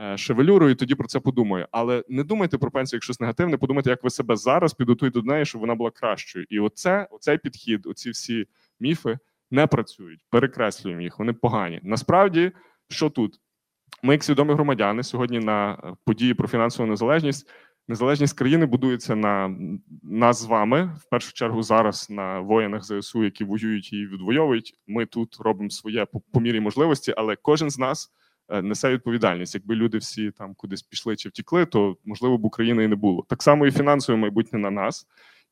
е, шевелюру, і тоді про це подумаю. Але не думайте про пенсію як щось негативне, подумайте, як ви себе зараз підготуєте до неї, щоб вона була кращою. І оце, оцей підхід, оці всі міфи не працюють. Перекреслюємо їх, вони погані. Насправді, що тут? Ми, як свідомі громадяни, сьогодні на події про фінансову незалежність. Незалежність країни будується на нас з вами, в першу чергу, зараз на воїнах ЗСУ, які воюють і відвоюють. Ми тут робимо своє по, по мірі можливості, але кожен з нас е, несе відповідальність. Якби люди всі там кудись пішли чи втікли, то можливо б України і не було. Так само і фінансове майбутнє на нас.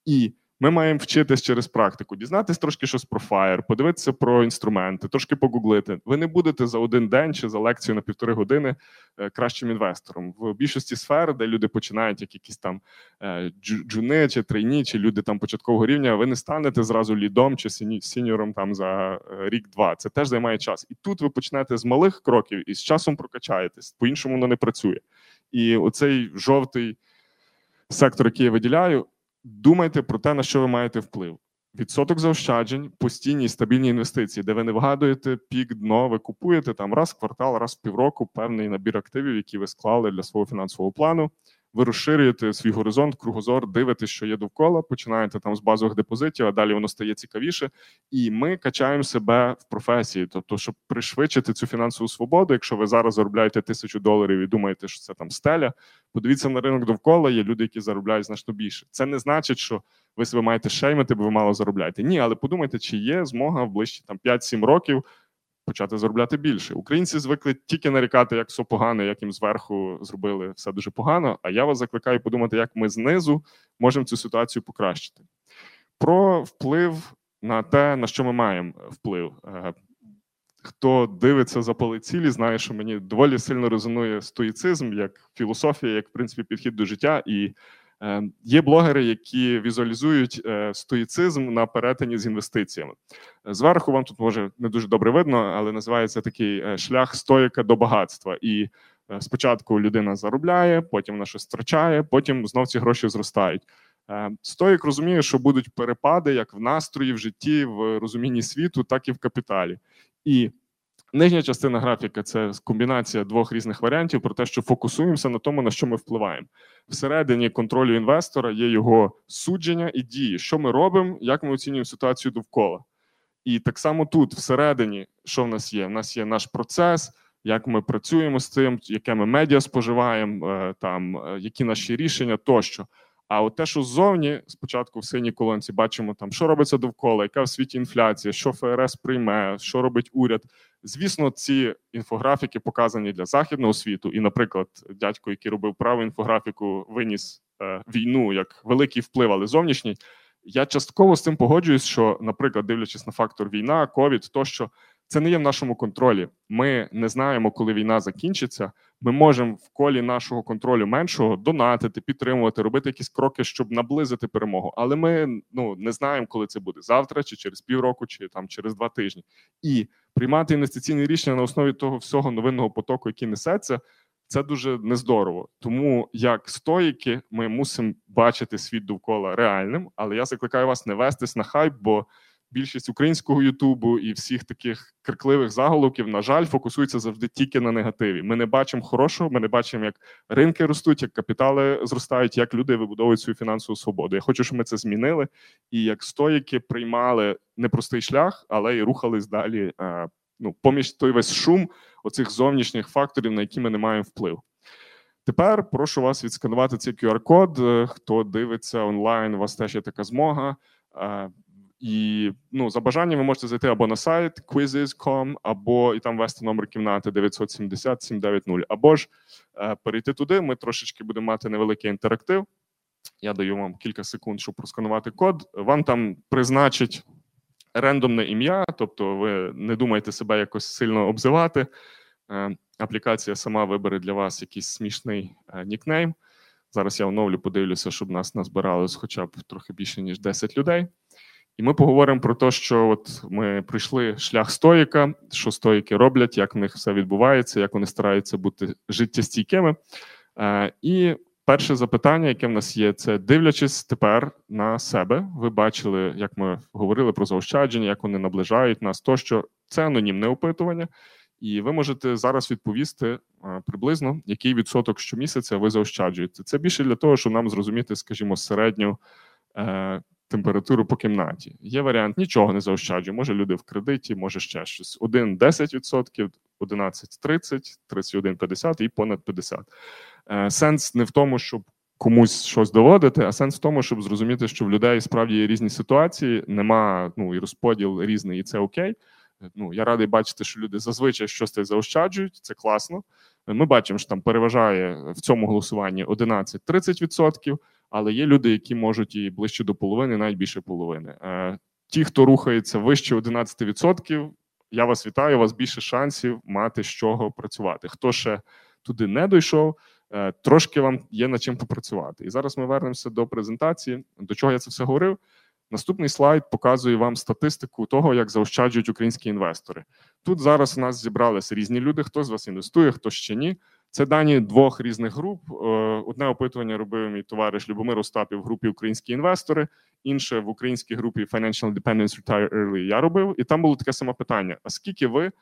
І ми маємо вчитись через практику, дізнатись трошки щось про Fire, подивитися про інструменти, трошки погуглити. Ви не будете за один день чи за лекцію на півтори години е, кращим інвестором. В більшості сфер, де люди починають як якісь там е, джуни чи трейні, чи люди там початкового рівня, ви не станете зразу лідом чи сіньором там за е, рік-два. Це теж займає час. І тут ви почнете з малих кроків і з часом прокачаєтесь. По іншому воно не працює. І оцей жовтий сектор, який я виділяю. Думайте про те, на що ви маєте вплив. Відсоток заощаджень, постійні і стабільні інвестиції, де ви не вгадуєте пік дно, ви купуєте там раз в квартал, раз в півроку певний набір активів, які ви склали для свого фінансового плану ви розширюєте свій горизонт, кругозор, дивитесь, що є довкола, починаєте там з базових депозитів, а далі воно стає цікавіше. І ми качаємо себе в професії. Тобто, щоб пришвидшити цю фінансову свободу, якщо ви зараз заробляєте тисячу доларів і думаєте, що це там стеля, подивіться на ринок довкола. Є люди, які заробляють значно більше. Це не значить, що ви себе маєте шеймити, бо ви мало заробляєте. Ні, але подумайте, чи є змога в ближчі там 5-7 років почати заробляти більше. Українці звикли тільки нарікати, як все погано, як їм зверху зробили все дуже погано. А я вас закликаю подумати, як ми знизу можемо цю ситуацію покращити. Про вплив на те, на що ми маємо вплив. Е, хто дивиться за поле цілі, знає, що мені доволі сильно резонує стоїцизм як філософія, як в принципі підхід до життя і Е, є блогери, які візуалізують е, стоїцизм на перетині з інвестиціями. Зверху вам тут може не дуже добре видно, але називається такий е, шлях стоїка до багатства. І спочатку людина заробляє, потім вона щось втрачає, потім знов ці гроші зростають. Стоїк розуміє, що будуть перепади як в настрої, в житті, в розумінні світу, так і в капіталі. І Нижня частина графіка це комбінація двох різних варіантів про те, що фокусуємося на тому, на що ми впливаємо. Всередині контролю інвестора є його судження і дії, що ми робимо, як ми оцінюємо ситуацію довкола. І так само тут, всередині, що в нас є? У нас є наш процес, як ми працюємо з цим, яке ми медіа споживаємо, е, там е, які наші рішення тощо. А от те, що ззовні, спочатку в синій колонці бачимо, там що робиться довкола, яка в світі інфляція, що ФРС прийме, що робить уряд. Звісно, ці інфографіки показані для західного світу. І, наприклад, дядько, який робив праву інфографіку, виніс е, війну як великий вплив, але зовнішній. Я частково з цим погоджуюсь, що, наприклад, дивлячись на фактор війна, ковід, тощо це не є в нашому контролі. Ми не знаємо, коли війна закінчиться. Ми можемо в колі нашого контролю меншого донатити, підтримувати, робити якісь кроки, щоб наблизити перемогу. Але ми ну не знаємо, коли це буде завтра, чи через півроку, чи там через два тижні. І приймати інвестиційні рішення на основі того всього новинного потоку, який несеться. Це дуже нездорово. Тому як стоїки, ми мусимо бачити світ довкола реальним. Але я закликаю вас не вестись на хайп, бо більшість українського Ютубу і всіх таких крикливих заголовків, на жаль, фокусуються завжди тільки на негативі. Ми не бачимо хорошого, ми не бачимо, як ринки ростуть, як капітали зростають, як люди вибудовують свою фінансову свободу. Я хочу, щоб ми це змінили, і як стоїки приймали непростий шлях, але і рухались далі. Е, ну, поміж той весь шум оцих зовнішніх факторів, на які ми не маємо впливу. Тепер прошу вас відсканувати цей QR-код. Е, хто дивиться онлайн, у вас теж є така змога. І ну, за бажанням ви можете зайти або на сайт quizzes.com, або і там ввести номер кімнати 970 790, або ж е, перейти туди. Ми трошечки будемо мати невеликий інтерактив. Я даю вам кілька секунд, щоб просканувати код. Вам там призначить рендомне ім'я, тобто ви не думаєте себе якось сильно обзивати. Е, аплікація сама вибере для вас якийсь смішний е, нікнейм. Зараз я оновлю, подивлюся, щоб нас назбиралось хоча б трохи більше ніж 10 людей. І ми поговоримо про те, що от ми пройшли шлях стоїка, що стоїки роблять, як в них все відбувається, як вони стараються бути життєстійкими. Е, і перше запитання, яке в нас є, це дивлячись тепер на себе. Ви бачили, як ми говорили про заощадження, як вони наближають нас, тощо це анонімне опитування. І ви можете зараз відповісти приблизно, який відсоток щомісяця ви заощаджуєте. Це більше для того, щоб нам зрозуміти, скажімо, середню е, температуру по кімнаті. Є варіант нічого не заощаджує. Може люди в кредиті, може ще щось. Один 10%, 11 30, 31 50 і понад 50. Е, Сенс не в тому, щоб комусь щось доводити, а сенс в тому, щоб зрозуміти, що в людей справді є різні ситуації, нема ну і розподіл різний, і це окей. Ну я радий бачити, що люди зазвичай щось заощаджують. Це класно. Ми бачимо, що там переважає в цьому голосуванні 11-30%, але є люди, які можуть і ближче до половини, навіть більше половини. Е, ті, хто рухається вище 11%, я вас вітаю. У вас більше шансів мати з чого працювати. Хто ще туди не дійшов, е, трошки вам є над чим попрацювати. І зараз ми вернемося до презентації. До чого я це все говорив? Наступний слайд показує вам статистику того, як заощаджують українські інвестори. Тут зараз у нас зібралися різні люди. Хто з вас інвестує, хто ще ні. Це дані двох різних груп. Е, одне опитування робив мій товариш Любомир Остапів в групі Українські інвестори, інше в українській групі Financial Independence Retire Early Я робив, і там було таке саме питання: а скільки ви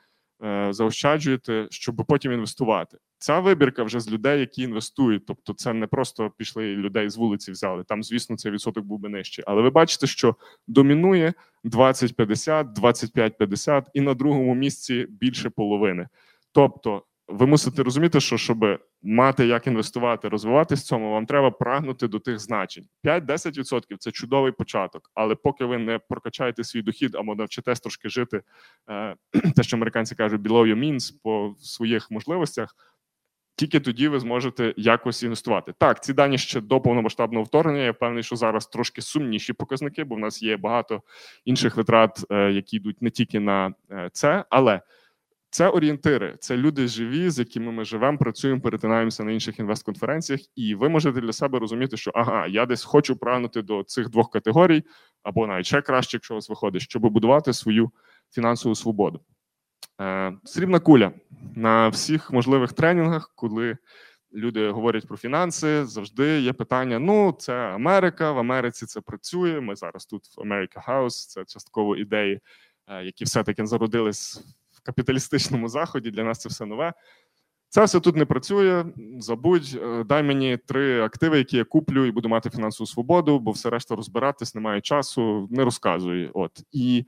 Е, заощаджуєте, щоб потім інвестувати. Ця вибірка вже з людей, які інвестують. Тобто, це не просто пішли людей з вулиці, взяли. Там, звісно, цей відсоток був би нижчий. Але ви бачите, що домінує 20-50, 25-50 і на другому місці більше половини. Тобто ви мусите розуміти, що щоб мати як інвестувати, розвиватись в цьому, вам треба прагнути до тих значень. 5-10% – це чудовий початок, але поки ви не прокачаєте свій дохід або навчитесь трошки жити, е, те, що американці кажуть, below your means по своїх можливостях. Тільки тоді ви зможете якось інвестувати. Так, ці дані ще до повномасштабного вторгнення. Я впевнений, що зараз трошки сумніші показники, бо в нас є багато інших витрат, е, які йдуть не тільки на е, це, але це орієнтири, це люди живі, з якими ми живемо, працюємо, перетинаємося на інших інвестконференціях, і ви можете для себе розуміти, що ага, я десь хочу прагнути до цих двох категорій, або навіть ще краще, якщо у вас виходить, щоб будувати свою фінансову свободу. Е, Срібна куля на всіх можливих тренінгах, коли люди говорять про фінанси, завжди є питання: ну, це Америка, в Америці це працює. Ми зараз тут в America House, це частково ідеї, е, які все-таки зародились капіталістичному заході. Для нас це все нове. Це все тут не працює. Забудь, е, дай мені три активи, які я куплю, і буду мати фінансову свободу, бо все решта розбиратись, немає часу, не розказуй. От і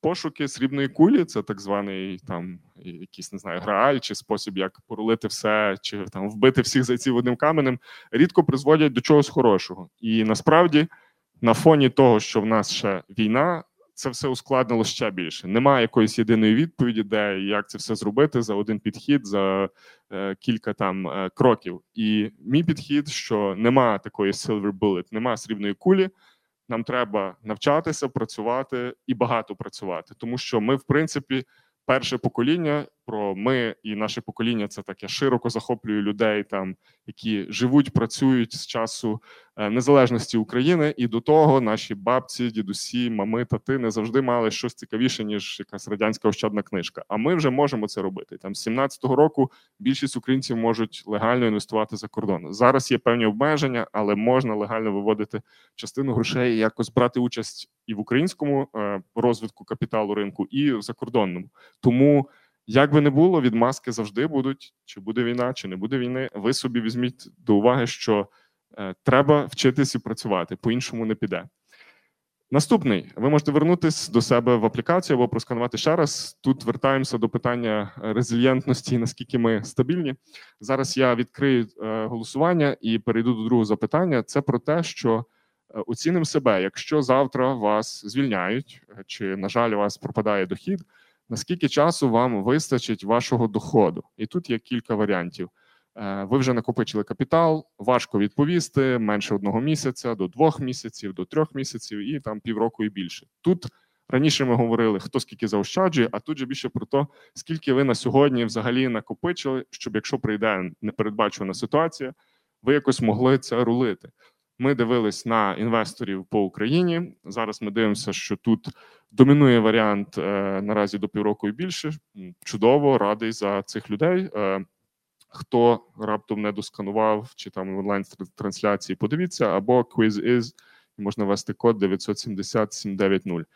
пошуки срібної кулі це так званий там якийсь не знаю, грааль чи спосіб, як порулити все, чи там вбити всіх зайців одним каменем, рідко призводять до чогось хорошого. І насправді, на фоні того, що в нас ще війна, це все ускладнило ще більше. Немає якоїсь єдиної відповіді, де як це все зробити за один підхід, за е, кілька там е, кроків. І мій підхід, що нема такої silver bullet, нема срібної кулі. Нам треба навчатися, працювати і багато працювати, тому що ми, в принципі, перше покоління про ми і наше покоління це таке широко захоплює людей, там які живуть, працюють з часу е, незалежності України, і до того наші бабці, дідусі, мами, тати не завжди мали щось цікавіше ніж якась радянська ощадна книжка. А ми вже можемо це робити. Там з 17-го року більшість українців можуть легально інвестувати за кордон. Зараз є певні обмеження, але можна легально виводити частину грошей, і якось брати участь і в українському е, розвитку капіталу ринку, і в закордонному. Тому. Як би не було, від маски завжди будуть, чи буде війна, чи не буде війни. Ви собі візьміть до уваги, що е, треба вчитись і працювати, по-іншому не піде. Наступний, ви можете вернутися до себе в аплікацію або просканувати ще раз. Тут вертаємося до питання резильєнтності, наскільки ми стабільні. Зараз я відкрию е, голосування і перейду до другого запитання. Це про те, що е, оцінимо себе, якщо завтра вас звільняють, чи, на жаль, у вас пропадає дохід наскільки часу вам вистачить вашого доходу? І тут є кілька варіантів. Е, ви вже накопичили капітал, важко відповісти менше одного місяця, до двох місяців, до трьох місяців і там півроку і більше. Тут раніше ми говорили, хто скільки заощаджує, а тут же більше про те, скільки ви на сьогодні взагалі накопичили, щоб якщо прийде непередбачувана ситуація, ви якось могли це рулити. Ми дивились на інвесторів по Україні. Зараз ми дивимося, що тут домінує варіант е, наразі до півроку і більше. Чудово, радий за цих людей. Е, хто раптом не досканував чи там онлайн трансляції, подивіться або quiz is, можна ввести код 970 790.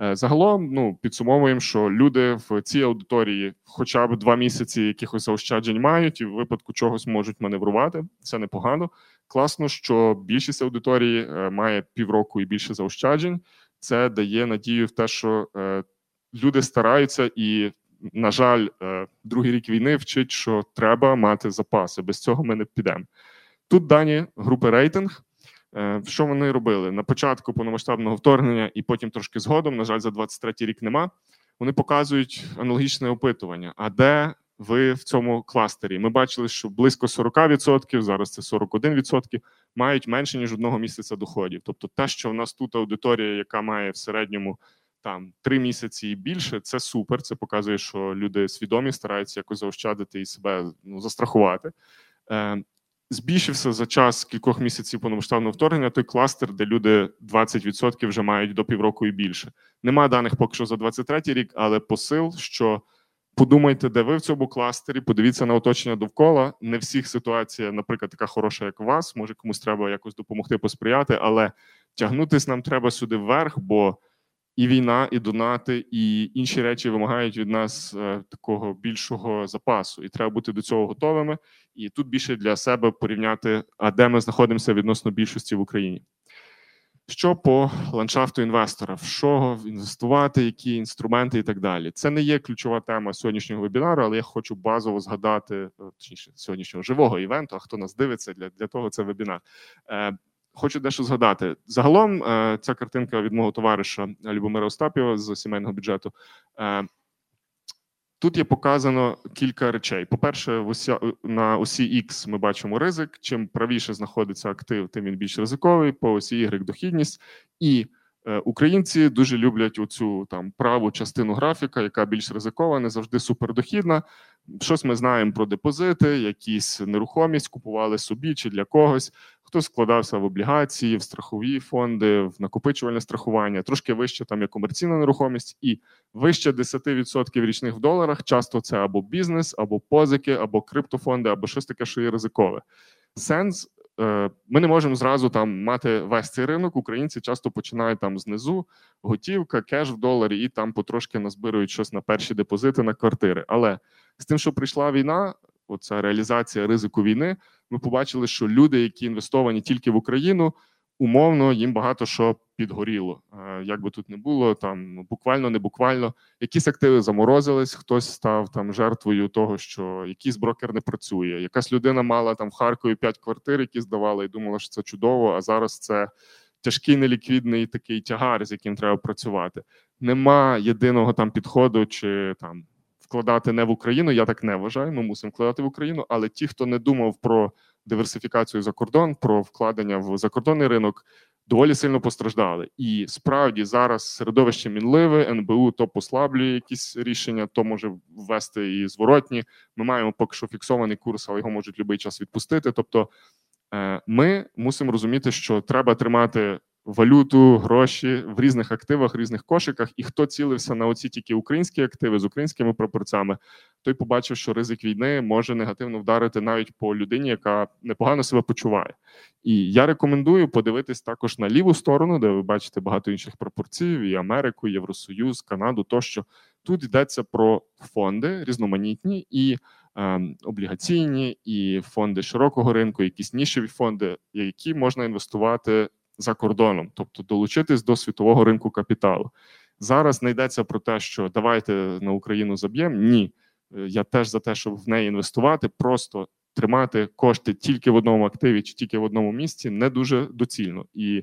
Е, загалом, ну підсумовуємо, що люди в цій аудиторії, хоча б два місяці якихось заощаджень мають, і в випадку чогось можуть маневрувати. Це непогано. Класно, що більшість аудиторії е, має півроку і більше заощаджень. Це дає надію в те, що е, люди стараються, і, на жаль, другий рік війни вчить, що треба мати запаси. Без цього ми не підемо. Тут дані групи рейтинг. Е, що вони робили на початку повномасштабного вторгнення, і потім трошки згодом, на жаль, за 23-й рік нема. Вони показують аналогічне опитування. А де в цьому кластері? Ми бачили, що близько 40%, зараз це 41%, мають менше ніж одного місяця доходів. Тобто, те, що в нас тут аудиторія, яка має в середньому там три місяці і більше, це супер. Це показує, що люди свідомі стараються якось заощадити і себе ну, застрахувати. Е, збільшився за час кількох місяців повномасштабного вторгнення той кластер, де люди 20% вже мають до півроку і більше. Нема даних поки що за 23 рік, але посил, що подумайте, де ви в цьому кластері, подивіться на оточення довкола. Не всіх ситуація, наприклад, така хороша, як у вас. Може комусь треба якось допомогти посприяти, але тягнутись нам треба сюди вверх, бо і війна, і донати, і інші речі вимагають від нас е, такого більшого запасу, і треба бути до цього готовими. І тут більше для себе порівняти, а де ми знаходимося відносно більшості в Україні. Що по ландшафту інвестора, в що інвестувати, які інструменти і так далі. Це не є ключова тема сьогоднішнього вебінару, але я хочу базово згадати е, точніше сьогоднішнього живого івенту. А хто нас дивиться для для того, це вебінар. Е, Хочу дещо згадати. Загалом е, ця картинка від мого товариша Любомира Остапєва з сімейного бюджету. Е, тут є показано кілька речей. По-перше, на осі X ми бачимо ризик. Чим правіше знаходиться актив, тим він більш ризиковий. По осі Y – дохідність. І е, українці дуже люблять оцю там праву частину графіка, яка більш ризикова, не завжди супердохідна. Щось ми знаємо про депозити, якісь нерухомість купували собі чи для когось хто складався в облігації, в страхові фонди, в накопичувальне страхування, трошки вище там є комерційна нерухомість, і вище 10% річних в доларах. Часто це або бізнес, або позики, або криптофонди, або щось таке, що є ризикове. Сенс. Е, ми не можемо зразу там мати весь цей ринок. Українці часто починають там знизу готівка, кеш в доларі, і там потрошки назбирують щось на перші депозити на квартири. Але з тим, що прийшла війна, оця реалізація ризику війни, ми побачили, що люди, які інвестовані тільки в Україну, умовно їм багато що підгоріло. Як би тут не було, там буквально не буквально якісь активи заморозились, хтось став там жертвою того, що якийсь брокер не працює. Якась людина мала там в Харкові п'ять квартир, які здавала, і думала, що це чудово. А зараз це тяжкий неліквідний такий тягар, з яким треба працювати. Нема єдиного там підходу чи там вкладати не в Україну. Я так не вважаю. Ми мусимо вкладати в Україну. Але ті, хто не думав про диверсифікацію за кордон, про вкладення в закордонний ринок, доволі сильно постраждали. І справді зараз середовище мінливе, НБУ то послаблює якісь рішення, то може ввести і зворотні. Ми маємо поки що фіксований курс, але його можуть будь-який час відпустити. Тобто е, ми мусимо розуміти, що треба тримати валюту, гроші в різних активах, в різних кошиках. І хто цілився на оці тільки українські активи з українськими пропорцями, той побачив, що ризик війни може негативно вдарити навіть по людині, яка непогано себе почуває. І я рекомендую подивитись також на ліву сторону, де ви бачите багато інших пропорцій: і Америку, Євросоюз, Канаду тощо. Тут йдеться про фонди різноманітні і е, облігаційні, і фонди широкого ринку, якісь нішеві фонди, які можна інвестувати за кордоном, тобто долучитись до світового ринку капіталу. Зараз не йдеться про те, що давайте на Україну заб'ємо. Ні, е, я теж за те, щоб в неї інвестувати, просто тримати кошти тільки в одному активі чи тільки в одному місці не дуже доцільно. І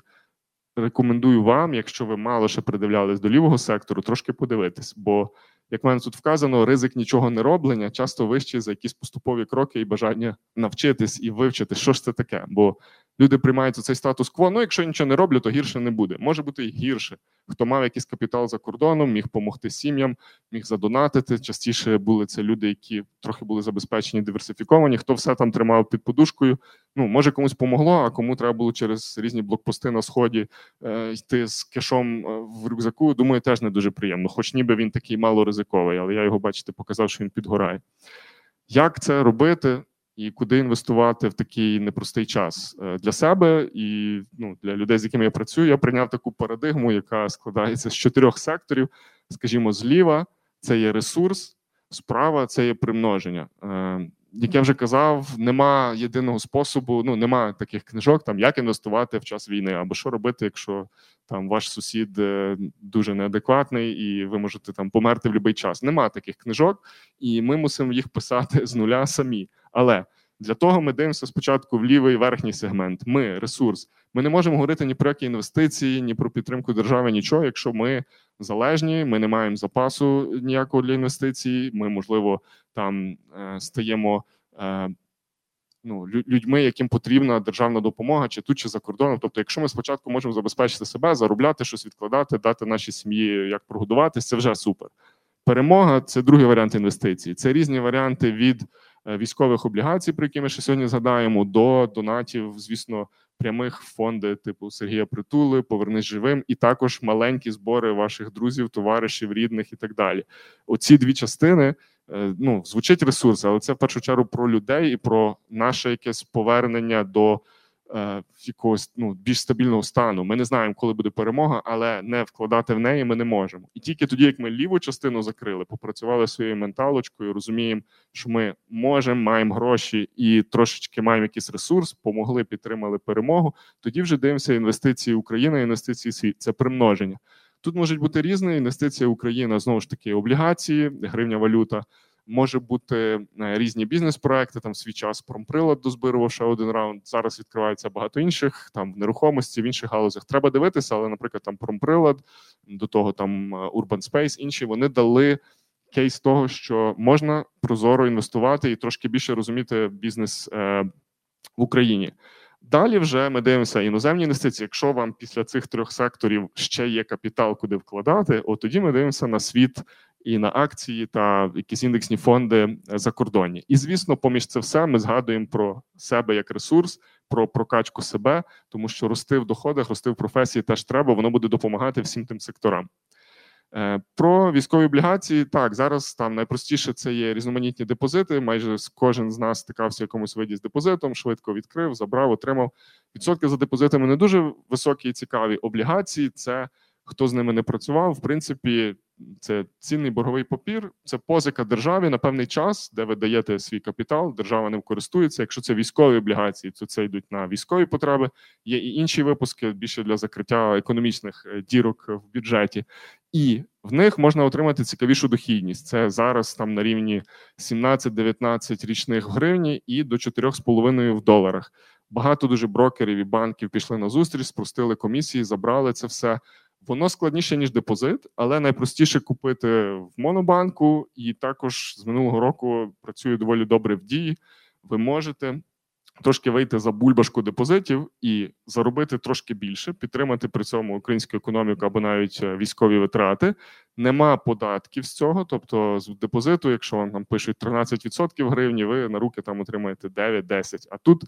рекомендую вам, якщо ви мало ще придивлялись до лівого сектору, трошки подивитись. Бо, як в мене тут вказано, ризик нічого не роблення часто вищий за якісь поступові кроки і бажання навчитись і вивчити, що ж це таке. Бо люди приймають цей статус-кво. Ну, якщо нічого не роблю, то гірше не буде. Може бути і гірше. Хто мав якийсь капітал за кордоном, міг допомогти сім'ям, міг задонатити. Частіше були це люди, які трохи були забезпечені, диверсифіковані. Хто все там тримав під подушкою? Ну може комусь помогло, а кому треба було через різні блокпости на сході е, йти з кешом е, в рюкзаку. Думаю, теж не дуже приємно. Хоч ніби він такий мало ризиковий, але я його бачите, показав, що він підгорає. Як це робити? І куди інвестувати в такий непростий час е, для себе і ну, для людей, з якими я працюю. Я прийняв таку парадигму, яка складається з чотирьох секторів. Скажімо, зліва це є ресурс, справа це є примноження. Як я вже казав, нема єдиного способу. Ну нема таких книжок, там як інвестувати в час війни, або що робити, якщо там ваш сусід е, дуже неадекватний, і ви можете там померти в будь-який час. Нема таких книжок, і ми мусимо їх писати з нуля самі. Але для того ми дивимося спочатку в лівий верхній сегмент. Ми ресурс. Ми не можемо говорити ні про які інвестиції, ні про підтримку держави, нічого, якщо ми залежні, ми не маємо запасу ніякого для інвестицій. Ми, можливо, там е, стаємо е, ну, людьми, яким потрібна державна допомога, чи тут, чи за кордоном. Тобто, якщо ми спочатку можемо забезпечити себе, заробляти щось відкладати, дати нашій сім'ї як прогодуватись, це вже супер. Перемога це другий варіант інвестицій. Це різні варіанти від е, військових облігацій, про які ми ще сьогодні згадаємо, до донатів, звісно, прямих фонди, типу Сергія Притули, Повернись живим, і також маленькі збори ваших друзів, товаришів, рідних і так далі. Оці дві частини е, ну звучить ресурс, але це в першу чергу про людей і про наше якесь повернення до. Е, якогось ну більш стабільного стану. Ми не знаємо, коли буде перемога, але не вкладати в неї ми не можемо. І тільки тоді, як ми ліву частину закрили, попрацювали своєю менталочкою, розуміємо, що ми можемо, маємо гроші і трошечки маємо якийсь ресурс, помогли, підтримали перемогу. Тоді вже дивимося інвестиції України, інвестиції світ. Це примноження. Тут можуть бути різні інвестиції Україна знову ж таки облігації, гривня валюта може бути е, різні бізнес-проекти. Там свій час промприлад дозбирував ще один раунд. Зараз відкривається багато інших там в нерухомості, в інших галузях. Треба дивитися, але, наприклад, там промприлад, до того там е, Urban Space, інші вони дали кейс того, що можна прозоро інвестувати і трошки більше розуміти бізнес е, в Україні. Далі вже ми дивимося іноземні інвестиції. Якщо вам після цих трьох секторів ще є капітал, куди вкладати, от тоді ми дивимося на світ і на акції та якісь індексні фонди закордонні. І звісно, поміж це все ми згадуємо про себе як ресурс, про прокачку себе, тому що рости в доходах, рости в професії теж треба. Воно буде допомагати всім тим секторам. Е, про військові облігації так зараз там найпростіше це є різноманітні депозити. Майже кожен з нас стикався в якомусь виді з депозитом, швидко відкрив, забрав, отримав. Відсотки за депозитами не дуже високі і цікаві. Облігації це хто з ними не працював. В принципі, це цінний борговий папір, це позика державі на певний час, де ви даєте свій капітал, держава ним користується. Якщо це військові облігації, то це йдуть на військові потреби. Є і інші випуски більше для закриття економічних е, дірок в бюджеті, і в них можна отримати цікавішу дохідність. Це зараз там на рівні 17-19 річних в гривні і до 4,5 в доларах. Багато дуже брокерів і банків пішли на зустріч, спростили комісії, забрали це все. Воно складніше ніж депозит, але найпростіше купити в Монобанку, і також з минулого року працює доволі добре в дії. Ви можете трошки вийти за бульбашку депозитів і заробити трошки більше, підтримати при цьому українську економіку або навіть е, військові витрати. Нема податків з цього, тобто з депозиту, якщо вам там пишуть 13% гривні, ви на руки там отримаєте 9-10%. А тут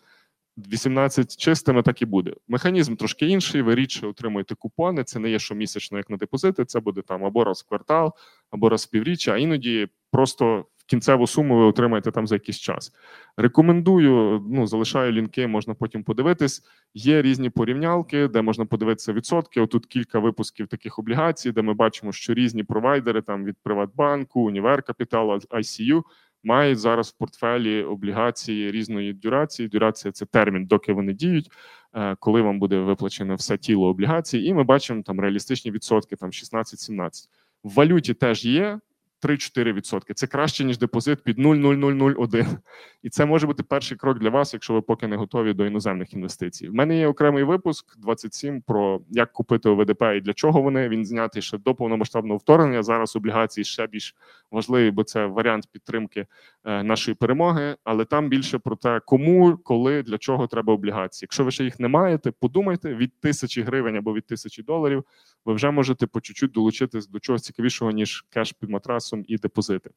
18 чистими так і буде. Механізм трошки інший. Ви рідше отримуєте купони. Це не є щомісячно, як на депозити. Це буде там або раз в квартал, або раз в півріччя, а іноді просто в кінцеву суму ви отримаєте там за якийсь час. Рекомендую, ну залишаю лінки, можна потім подивитись. Є різні порівнялки, де можна подивитися відсотки. Отут кілька випусків таких облігацій, де ми бачимо, що різні провайдери там від Приватбанку, Універ Капітал, ICU – мають зараз в портфелі облігації різної дюрації. Дюрація це термін, доки вони діють, е, коли вам буде виплачено все тіло облігацій, і ми бачимо там реалістичні відсотки, там 16-17. В валюті теж є 3-4%. Це краще ніж депозит під 0,0001. І це може бути перший крок для вас, якщо ви поки не готові до іноземних інвестицій. В мене є окремий випуск 27 про як купити ОВДП і для чого вони. Він знятий ще до повномасштабного вторгнення. Зараз облігації ще більш важливі, бо це варіант підтримки е, нашої перемоги. Але там більше про те, кому, коли, для чого треба облігації. Якщо ви ще їх не маєте, подумайте від тисячі гривень або від тисячі доларів. Ви вже можете по чуть-чуть долучитись до чогось цікавішого ніж кеш під матрасом і депозити.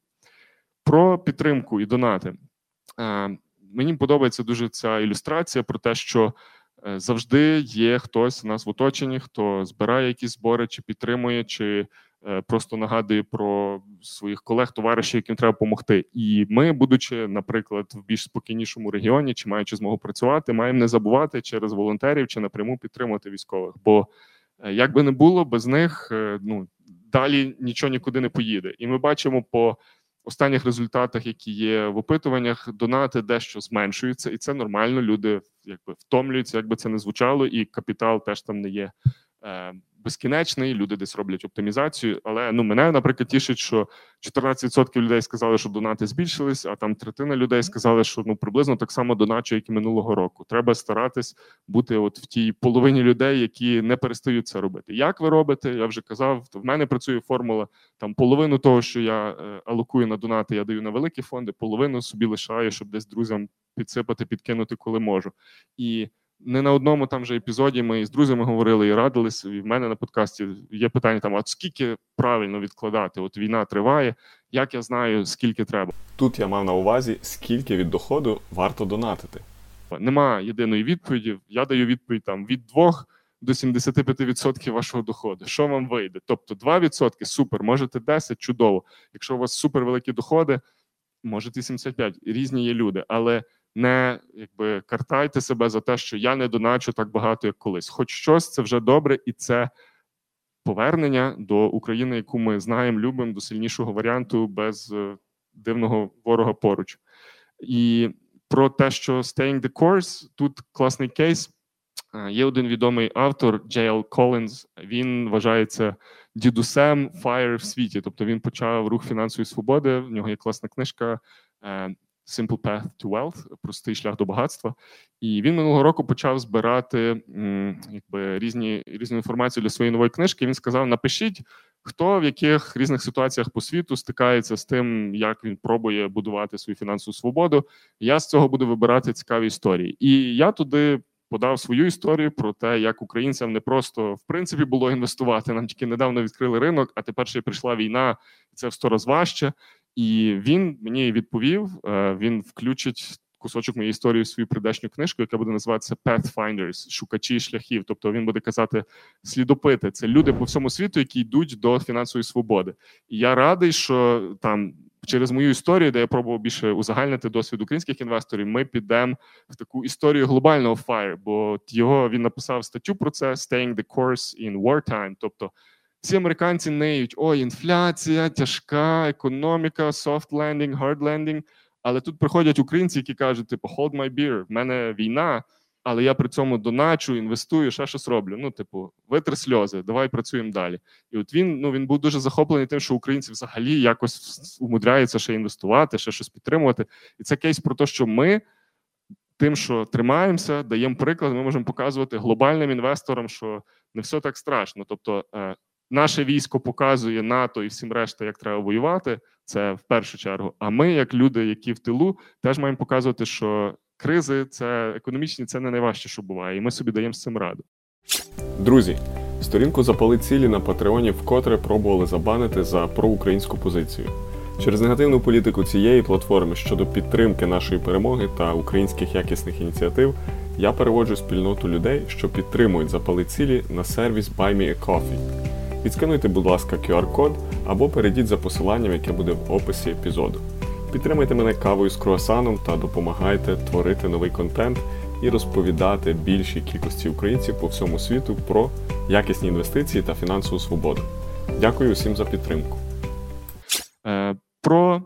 Про підтримку і донати. Е, мені подобається дуже ця ілюстрація про те, що е, завжди є хтось у нас в оточенні, хто збирає якісь збори, чи підтримує, чи е, просто нагадує про своїх колег, товаришів, яким треба допомогти. І ми, будучи, наприклад, в більш спокійнішому регіоні, чи маючи змогу працювати, маємо не забувати через волонтерів чи напряму підтримувати військових. Бо як би не було, без них ну далі нічого нікуди не поїде. І ми бачимо по останніх результатах, які є в опитуваннях, донати дещо зменшуються, і це нормально. Люди якби втомлюються, як би це не звучало, і капітал теж там не є е, безкінечний. Люди десь роблять оптимізацію. Але ну мене, наприклад, тішить, що 14% людей сказали, що донати збільшились, а там третина людей сказали, що ну приблизно так само доначу, як і минулого року. Треба старатись бути от в тій половині людей, які не перестають це робити. Як ви робите? Я вже казав, в мене працює формула там половину того, що я е, алокую на донати, я даю на великі фонди, половину собі лишаю, щоб десь друзям підсипати, підкинути, коли можу. І не на одному там же епізоді ми з друзями говорили і радились. І в мене на подкасті є питання: там: от скільки правильно відкладати? От війна триває. Як я знаю, скільки треба? Тут я мав на увазі, скільки від доходу варто донатити. Нема єдиної відповіді. Я даю відповідь там від 2 до 75% вашого доходу. Що вам вийде? Тобто 2% супер, можете 10, чудово. Якщо у вас супер великі доходи, можете 75%. Різні є люди, але не якби картайте себе за те, що я не доначу так багато, як колись. Хоч щось це вже добре, і це повернення до України, яку ми знаємо, любимо, до сильнішого варіанту без е, дивного ворога поруч. І про те, що staying the course, тут класний кейс. Є один відомий автор Джейл Колінз. Він вважається дідусем FIRE в світі. Тобто він почав рух фінансової свободи. В нього є класна книжка е, Simple Path to Wealth, простий шлях до багатства. І він минулого року почав збирати якби різні різну інформацію для своєї нової книжки. Він сказав: напишіть, хто в яких різних ситуаціях по світу стикається з тим, як він пробує будувати свою фінансову свободу. Я з цього буду вибирати цікаві історії. І я туди. Подав свою історію про те, як українцям не просто в принципі було інвестувати. Нам тільки недавно відкрили ринок, а тепер ще прийшла війна, це в сто раз важче. І він мені відповів: е, він включить кусочок моєї історії в свою придачню книжку, яка буде називатися Pathfinders, шукачі шляхів. Тобто він буде казати слідопити. Це люди по всьому світу, які йдуть до фінансової свободи. І я радий, що там. Через мою історію, де я пробував більше узагальнити досвід українських інвесторів, ми підемо в таку історію глобального FIRE, бо його він написав статтю про це «Staying the course in wartime», тобто всі американці неють: ой, інфляція, тяжка економіка, soft landing, hard landing. Але тут приходять українці, які кажуть, типу, hold my beer, в мене війна, але я при цьому доначу, інвестую, ще щось роблю. Ну, типу, витри сльози, давай працюємо далі. І от він ну він був дуже захоплений тим, що українці взагалі якось умудряються ще інвестувати, ще щось підтримувати. І це кейс про те, що ми. Тим, що тримаємося, даємо приклад, ми можемо показувати глобальним інвесторам, що не все так страшно. Тобто, е, Наше військо показує НАТО і всім решта, як треба воювати. Це в першу чергу. А ми, як люди, які в тилу, теж маємо показувати, що кризи це економічні, це не найважче, що буває, і ми собі даємо з цим раду. Друзі, сторінку запали цілі на Патреоні вкотре пробували забанити за проукраїнську позицію. Через негативну політику цієї платформи щодо підтримки нашої перемоги та українських якісних ініціатив. Я переводжу спільноту людей, що підтримують запали цілі на сервіс Buy. Відскануйте, будь ласка, QR-код або перейдіть за посиланням, яке буде в описі епізоду. Підтримайте мене кавою з круасаном та допомагайте творити новий контент і розповідати більшій кількості українців по всьому світу про якісні інвестиції та фінансову свободу. Дякую усім за підтримку. Е, про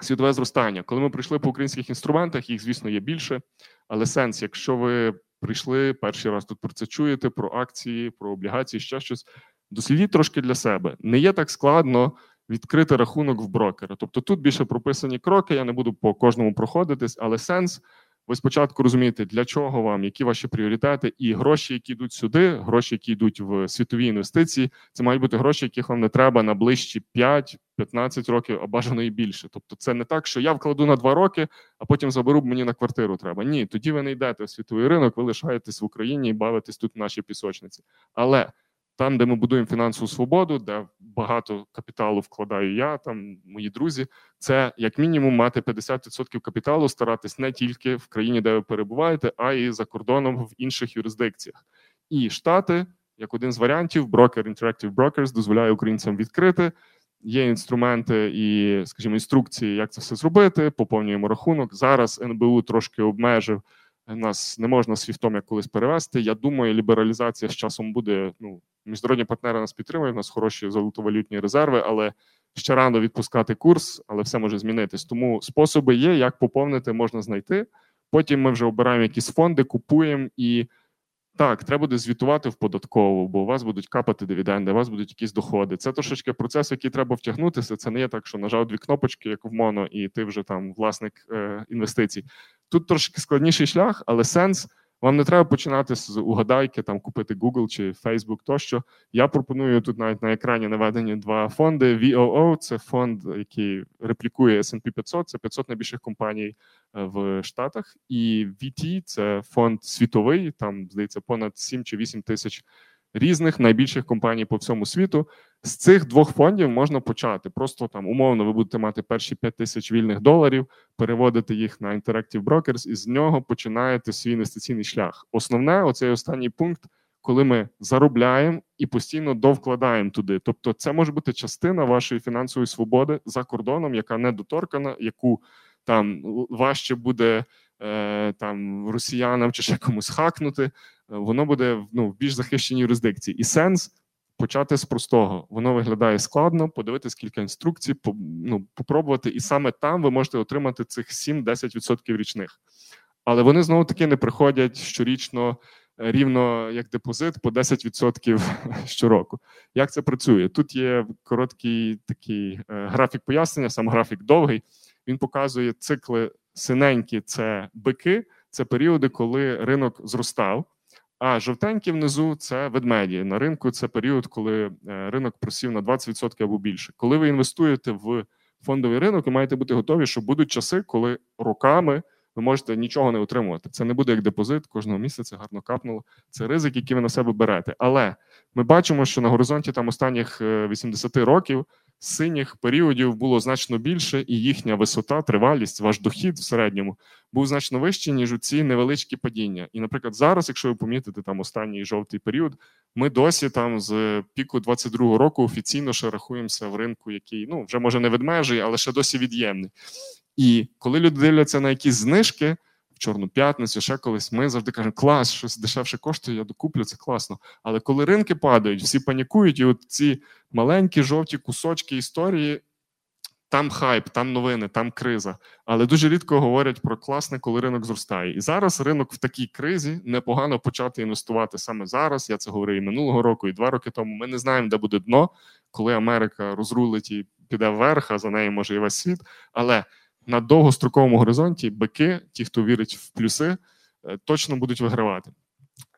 світове зростання. Коли ми прийшли по українських інструментах, їх, звісно, є більше, але сенс, якщо ви прийшли перший раз тут про це чуєте, про акції, про облігації, ще щось дослідіть трошки для себе. Не є так складно відкрити рахунок в брокера. Тобто тут більше прописані кроки, я не буду по кожному проходитись, але сенс. Ви спочатку розумієте, для чого вам, які ваші пріоритети, і гроші, які йдуть сюди, гроші, які йдуть в світові інвестиції, це мають бути гроші, яких вам не треба на ближчі 5-15 років, а бажано і більше. Тобто, це не так, що я вкладу на 2 роки, а потім заберу мені на квартиру. Треба. Ні, тоді ви не йдете в світовий ринок, ви лишаєтесь в Україні і бавитесь тут в нашій пісочниці. Але там, де ми будуємо фінансову свободу, де багато капіталу вкладаю я, там мої друзі, це як мінімум мати 50% капіталу, старатись не тільки в країні, де ви перебуваєте, а й за кордоном в інших юрисдикціях. І штати, як один з варіантів, брокер Interactive Brokers дозволяє українцям відкрити. Є інструменти і, скажімо, інструкції, як це все зробити. Поповнюємо рахунок. Зараз НБУ трошки обмежив нас не можна свіфтом як колись перевести. Я думаю, лібералізація з часом буде. Ну, міжнародні партнери нас підтримують, у нас хороші золотовалютні резерви, але ще рано відпускати курс, але все може змінитись. Тому способи є, як поповнити, можна знайти. Потім ми вже обираємо якісь фонди, купуємо і. Так, треба буде звітувати в податкову, бо у вас будуть капати дивіденди, у вас будуть якісь доходи. Це трошечки процес, який треба втягнутися. Це не є так, що нажав дві кнопочки, як в моно, і ти вже там власник е, інвестицій. Тут трошки складніший шлях, але сенс. Вам не треба починати з угадайки, там купити Google чи Facebook тощо. Я пропоную тут навіть на екрані наведені два фонди. VOO – це фонд, який реплікує S&P 500, це 500 найбільших компаній е, в Штатах. І VT – це фонд світовий, там здається понад 7 чи 8 тисяч різних найбільших компаній по всьому світу. З цих двох фондів можна почати. Просто там умовно ви будете мати перші 5 тисяч вільних доларів, переводити їх на Interactive Brokers, і з нього починаєте свій інвестиційний шлях. Основне, оцей останній пункт, коли ми заробляємо і постійно довкладаємо туди. Тобто, це може бути частина вашої фінансової свободи за кордоном, яка недоторкана, яку там важче буде е, там росіянам чи ще комусь хакнути. Воно буде ну, в більш захищеній юрисдикції. І сенс почати з простого. Воно виглядає складно, подивитись кілька інструкцій, по, ну, попробувати, і саме там ви можете отримати цих 7-10% річних. Але вони знову таки не приходять щорічно е, рівно як депозит по 10% щороку. Як це працює? Тут є короткий такий е, графік пояснення, сам графік довгий. Він показує цикли синенькі це бики, це періоди, коли ринок зростав. А жовтенькі внизу це ведмеді. На ринку це період, коли е, ринок просів на 20% або більше. Коли ви інвестуєте в фондовий ринок, ви маєте бути готові, що будуть часи, коли роками ви можете нічого не отримувати. Це не буде як депозит кожного місяця, гарно капнуло. Це ризик, який ви на себе берете. Але ми бачимо, що на горизонті там останніх 80 е, років синіх періодів було значно більше, і їхня висота, тривалість, ваш дохід в середньому був значно вищий, ніж у ці невеличкі падіння. І, наприклад, зараз, якщо ви помітите там останній жовтий період, ми досі там з піку 22-го року офіційно ще рахуємося в ринку, який ну вже може не ведмежий, але ще досі від'ємний. І коли люди дивляться на якісь знижки в Чорну п'ятницю, ще колись, ми завжди кажемо, клас, щось дешевше коштує, я докуплю, це класно. Але коли ринки падають, всі панікують, і от ці маленькі жовті кусочки історії. Там хайп, там новини, там криза. Але дуже рідко говорять про класне, коли ринок зростає. І зараз ринок в такій кризі непогано почати інвестувати саме зараз. Я це говорив і минулого року, і два роки тому. Ми не знаємо, де буде дно, коли Америка розрулить і піде вверх, а за нею може і весь світ. Але на довгостроковому горизонті бики, ті, хто вірить в плюси, е, точно будуть вигравати.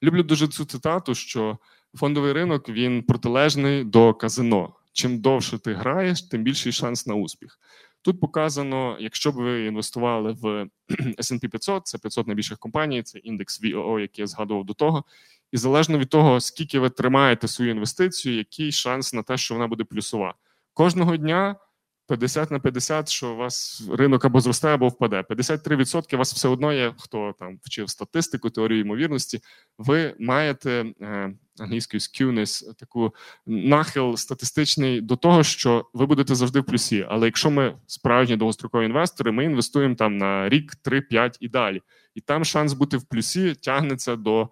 Люблю дуже цю цитату, що фондовий ринок він протилежний до казино. Чим довше ти граєш, тим більший шанс на успіх. Тут показано, якщо б ви інвестували в S&P 500, це 500 найбільших компаній, це індекс VOO, який я згадував до того. І залежно від того, скільки ви тримаєте свою інвестицію, який шанс на те, що вона буде плюсова. Кожного дня 50 на 50, що у вас ринок або зростає, або впаде. 53% у вас все одно є, хто там вчив статистику, теорію ймовірності. Ви маєте е, англійською skewness, таку нахил статистичний до того, що ви будете завжди в плюсі. Але якщо ми справжні довгострокові інвестори, ми інвестуємо там на рік, 3-5 і далі. І там шанс бути в плюсі тягнеться до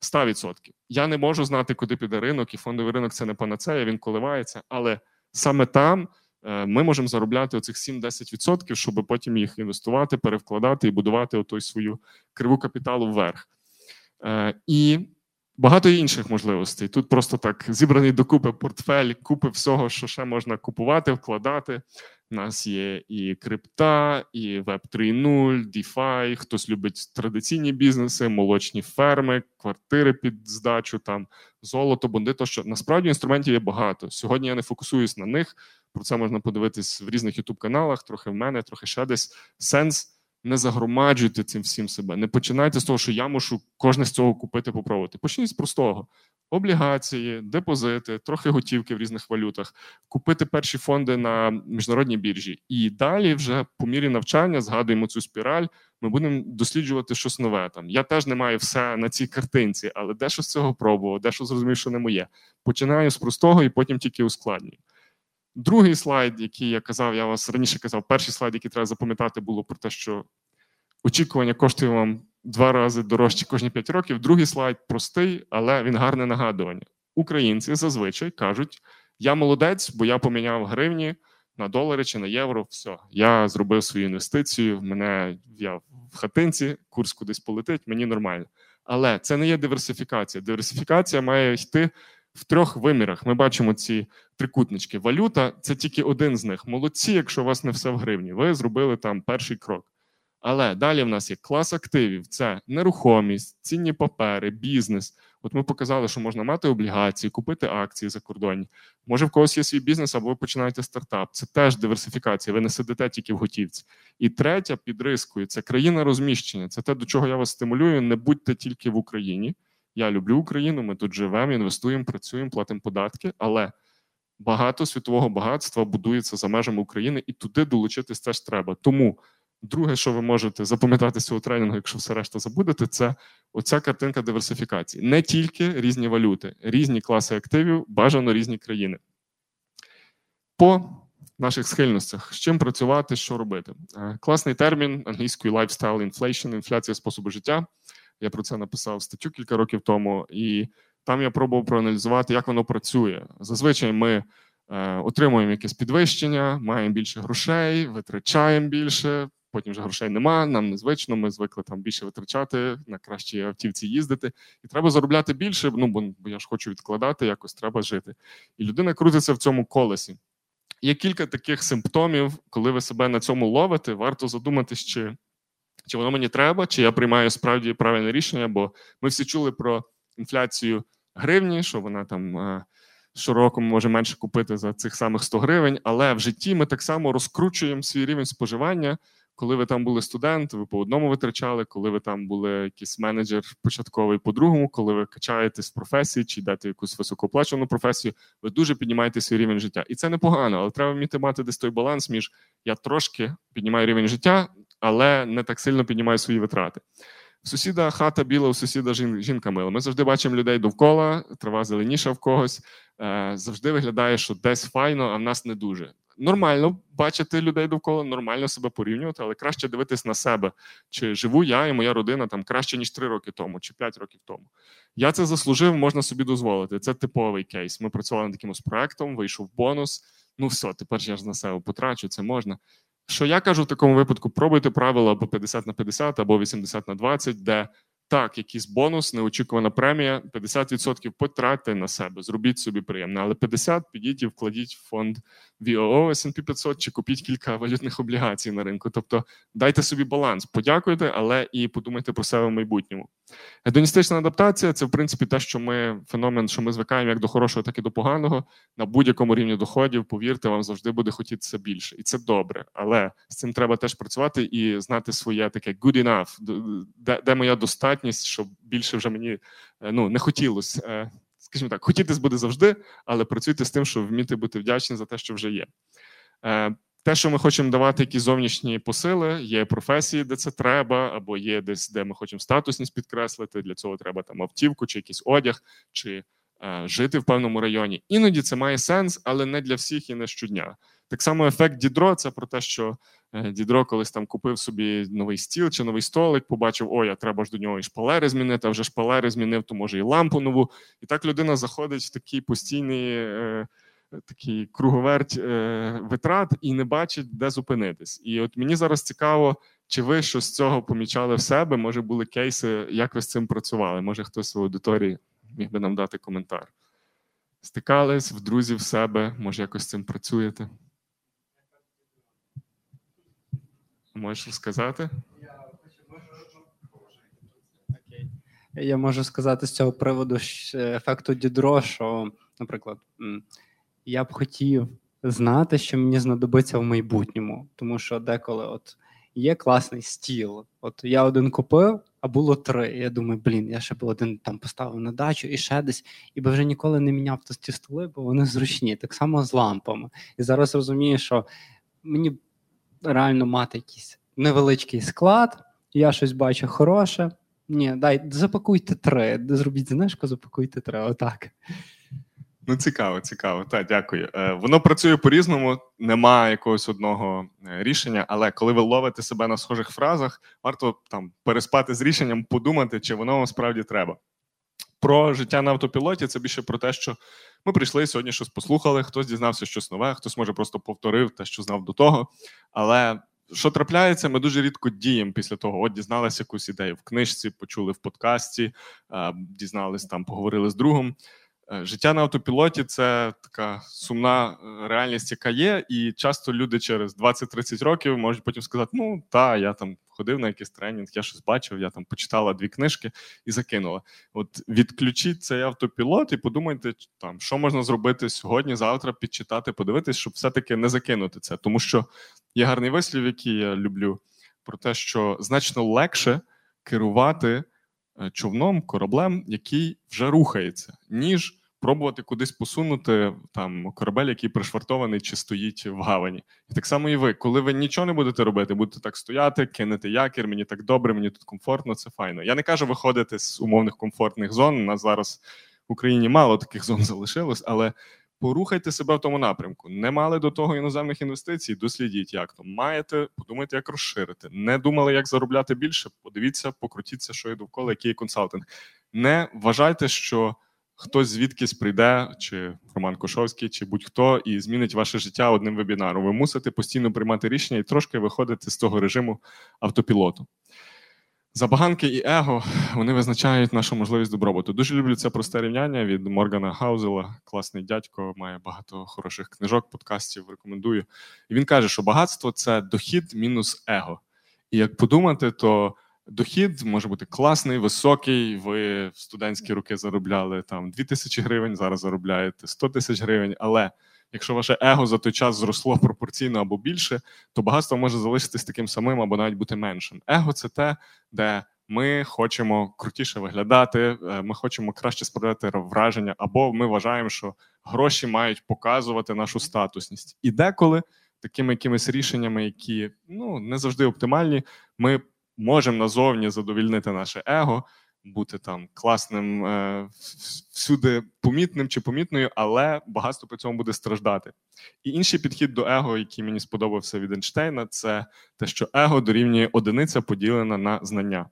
100%. Я не можу знати, куди піде ринок, і фондовий ринок це не панацея, він коливається, але саме там. Е, ми можемо заробляти оцих 7-10%, щоб потім їх інвестувати, перевкладати і будувати отой свою криву капіталу вверх. Е, і багато інших можливостей. Тут просто так зібраний докупи портфель, купи всього, що ще можна купувати, вкладати. У нас є і крипта, і Web 3.0, DeFi, Хтось любить традиційні бізнеси, молочні ферми, квартири під здачу, там золото, бонди. Тощо насправді інструментів є багато. Сьогодні я не фокусуюсь на них. Про це можна подивитись в різних youtube каналах, трохи в мене, трохи ще десь. Сенс не загромаджуйте цим всім себе. Не починайте з того, що я мушу кожне з цього купити, попробувати. Почніть з простого. облігації, депозити, трохи готівки в різних валютах, купити перші фонди на міжнародній біржі. І далі, вже по мірі навчання, згадуємо цю спіраль. Ми будемо досліджувати щось нове. Там я теж не маю все на цій картинці, але дещо з цього пробував, дещо зрозумів, що не моє. Починаю з простого і потім тільки ускладнюю. Другий слайд, який я казав, я вас раніше казав, перший слайд, який треба запам'ятати, було про те, що очікування коштує вам два рази дорожче кожні 5 років. Другий слайд простий, але він гарне нагадування. Українці зазвичай кажуть: я молодець, бо я поміняв гривні на долари чи на євро. Все, я зробив свою інвестицію. В мене я в хатинці, курс кудись полетить, мені нормально. Але це не є диверсифікація. Диверсифікація має йти в трьох вимірах. Ми бачимо ці трикутнички. Валюта це тільки один з них. Молодці, якщо у вас не все в гривні. Ви зробили там перший крок. Але далі в нас є клас активів: це нерухомість, цінні папери, бізнес. От ми показали, що можна мати облігації, купити акції за кордоні. Може, в когось є свій бізнес, або ви починаєте стартап. Це теж диверсифікація. Ви не сидите тільки в готівці. І третя під рискою це країна розміщення. Це те, до чого я вас стимулюю. Не будьте тільки в Україні. Я люблю Україну. Ми тут живемо, інвестуємо, працюємо, платимо податки, але багато світового багатства будується за межами України, і туди долучитись теж треба. Тому. Друге, що ви можете запам'ятати з цього тренінгу, якщо все решта забудете, це оця картинка диверсифікації. Не тільки різні валюти, різні класи активів, бажано різні країни. По наших схильностях, з чим працювати, що робити. Е, класний термін англійською lifestyle inflation, інфляція способу життя. Я про це написав статтю кілька років тому, і там я пробував проаналізувати, як воно працює. Зазвичай ми. Е, отримуємо якесь підвищення, маємо більше грошей, витрачаємо більше, потім вже грошей нема, нам незвично, ми звикли там більше витрачати, на кращій автівці їздити. І треба заробляти більше, ну бо, я ж хочу відкладати, якось треба жити. І людина крутиться в цьому колесі. Є кілька таких симптомів, коли ви себе на цьому ловите, варто задуматись, чи чи воно мені треба, чи я приймаю справді правильне рішення, бо ми всі чули про інфляцію гривні, що вона там е, щороку може менше купити за цих самих 100 гривень, але в житті ми так само розкручуємо свій рівень споживання коли ви там були студент, ви по одному витрачали, коли ви там були якийсь менеджер початковий по другому, коли ви качаєтесь в професії чи йдете якусь високооплачувану професію, ви дуже піднімаєте свій рівень життя. І це непогано, але треба вміти мати десь той баланс між я трошки піднімаю рівень життя, але не так сильно піднімаю свої витрати. Сусіда хата біла, у сусіда жінка мила. Ми завжди бачимо людей довкола, трава зеленіша в когось. Е, завжди виглядає, що десь файно, а в нас не дуже нормально бачити людей довкола, нормально себе порівнювати, але краще дивитись на себе, чи живу я і моя родина там краще ніж три роки тому, чи п'ять років тому. Я це заслужив, можна собі дозволити. Це типовий кейс. Ми працювали над якимось проектом, вийшов бонус. Ну все, тепер я ж на себе потрачу, це можна. Що я кажу в такому випадку: пробуйте правила або 50 на 50, або 80 на 20, де так, якийсь бонус, неочікувана премія, 50% потратьте на себе, зробіть собі приємно, але 50% підіть і вкладіть в фонд VOO S&P 500 чи купіть кілька валютних облігацій на ринку. Тобто дайте собі баланс, подякуйте, але і подумайте про себе в майбутньому. Гедоністична адаптація це в принципі те, що ми феномен, що ми звикаємо як до хорошого, так і до поганого. На будь-якому рівні доходів, повірте, вам завжди буде хотітися більше, і це добре. Але з цим треба теж працювати і знати своє таке good enough, де, де моя достатність, щоб більше вже мені е, ну не хотілося. Е, скажімо так, хотітись буде завжди, але працюйте з тим, щоб вміти бути вдячні за те, що вже є. Е, те, що ми хочемо давати якісь зовнішні посили, є професії, де це треба, або є десь, де ми хочемо статусність підкреслити. Для цього треба там автівку, чи якийсь одяг, чи е, жити в певному районі. Іноді це має сенс, але не для всіх і не щодня. Так само ефект Дідро це про те, що е, Дідро колись там купив собі новий стіл чи новий столик, побачив, ой, а треба ж до нього і шпалери змінити, а вже шпалери змінив, то може і лампу нову. І так людина заходить в такий постійний. Е, такий круговерть е, витрат і не бачить, де зупинитись. І от мені зараз цікаво, чи ви що з цього помічали в себе? Може, були кейси, як ви з цим працювали? Може, хтось в аудиторії міг би нам дати коментар. Стикались в друзів в себе, може, якось з цим працюєте? Можеш розказати? Я можу сказати з цього приводу ефекту Дідро, що, наприклад, я б хотів знати, що мені знадобиться в майбутньому, тому що деколи от є класний стіл. От я один купив, а було три. Я думаю, блін, я ще б один там поставив на дачу і ще десь, і би вже ніколи не міняв ті столи, бо вони зручні. Так само з лампами. І зараз розумію, що мені реально мати якийсь невеличкий склад, я щось бачу хороше. Ні, дай запакуйте три. Зробіть знижку, запакуйте три. Отак. Ну, цікаво, цікаво. Так, дякую. Е, Воно працює по-різному, немає якогось одного е, рішення, але коли ви ловите себе на схожих фразах, варто там переспати з рішенням, подумати, чи воно вам справді треба. Про життя на автопілоті це більше про те, що ми прийшли сьогодні, щось послухали, хтось дізнався щось нове, хтось може просто повторив те, що знав до того. Але що трапляється, ми дуже рідко діємо після того. От дізналися якусь ідею в книжці, почули в подкасті, дізнались там, поговорили з другом. Е, життя на автопілоті це така сумна е, реальність, яка є, і часто люди через 20-30 років можуть потім сказати: ну та я там ходив на якийсь тренінг, я щось бачив, я там почитала дві книжки і закинула. От відключіть цей автопілот і подумайте, там що можна зробити сьогодні, завтра, підчитати, подивитись, щоб все-таки не закинути це. Тому що є гарний вислів, який я люблю, про те, що значно легше керувати. Е, човном, кораблем, який вже рухається, ніж пробувати кудись посунути там корабель, який пришвартований чи стоїть в гавані. І так само і ви, коли ви нічого не будете робити, будете так стояти, кинете якір, мені так добре, мені тут комфортно, це файно. Я не кажу виходити з умовних комфортних зон. У нас зараз в Україні мало таких зон залишилось, але. Порухайте себе в тому напрямку. Не мали до того іноземних інвестицій, дослідіть, як то маєте, подумайте, як розширити. Не думали, як заробляти більше. Подивіться, покрутіться, що є довкола, який є консалтинг. Не вважайте, що хтось звідкись прийде, чи Роман Кошовський, чи будь-хто, і змінить ваше життя одним вебінаром. Ви мусите постійно приймати рішення і трошки виходити з того режиму автопілоту. Забаганки і его вони визначають нашу можливість добробуту. Дуже люблю це просте рівняння від Моргана Хаузела. Класний дядько, має багато хороших книжок, подкастів. Рекомендую. І він каже, що багатство це дохід мінус его. І як подумати, то Дохід може бути класний, високий. Ви в студентські роки заробляли там 2 тисячі гривень, зараз заробляєте 100 тисяч гривень. Але якщо ваше его за той час зросло пропорційно або більше, то багатство може залишитись таким самим або навіть бути меншим. Его це те, де ми хочемо крутіше виглядати, е, ми хочемо краще справляти враження, або ми вважаємо, що гроші мають показувати нашу статусність. І деколи такими якимись рішеннями, які ну не завжди оптимальні, ми можемо назовні задовільнити наше его, бути там класним, е, всюди помітним чи помітною, але багатство при цьому буде страждати. І інший підхід до его, який мені сподобався від Ейнштейна, це те, що его дорівнює одиниця поділена на знання.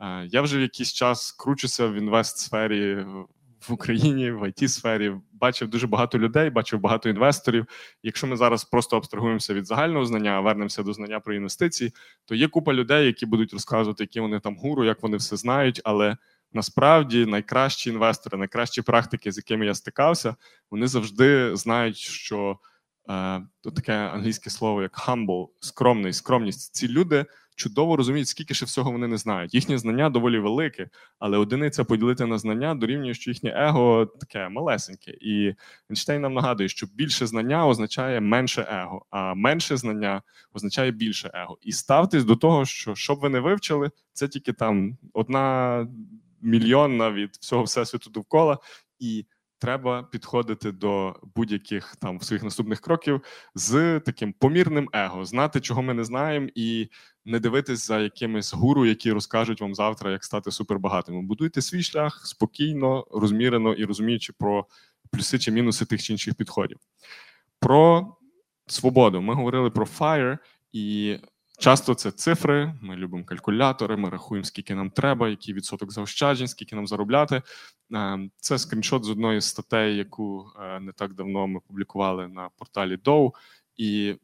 Е, я вже в якийсь час кручуся в інвест-сфері в Україні, в it сфері бачив дуже багато людей, бачив багато інвесторів. Якщо ми зараз просто абстрагуємося від загального знання, вернемося до знання про інвестиції, то є купа людей, які будуть розказувати, які вони там гуру, як вони все знають. Але насправді найкращі інвестори, найкращі практики, з якими я стикався, вони завжди знають, що е, то таке англійське слово як humble, скромний, скромність. Ці люди чудово розуміють, скільки ще всього вони не знають. Їхнє знання доволі велике, але одиниця поділити на знання дорівнює, що їхнє его таке малесеньке. І Ейнштейн нам нагадує, що більше знання означає менше его, а менше знання означає більше его. І ставтесь до того, що щоб ви не вивчили, це тільки там одна мільйонна від всього всесвіту довкола. І треба підходити до будь-яких там своїх наступних кроків з таким помірним его, знати, чого ми не знаємо, і не дивитись за якимись гуру, які розкажуть вам завтра, як стати супербагатими. Будуйте свій шлях спокійно, розмірено і розуміючи про плюси чи мінуси тих чи інших підходів. Про свободу ми говорили про FIRE, і Часто це цифри. Ми любимо калькулятори, ми рахуємо, скільки нам треба, який відсоток заощаджень, скільки нам заробляти. Е, це скріншот з одної статей, яку е, не так давно ми публікували на порталі Dow. І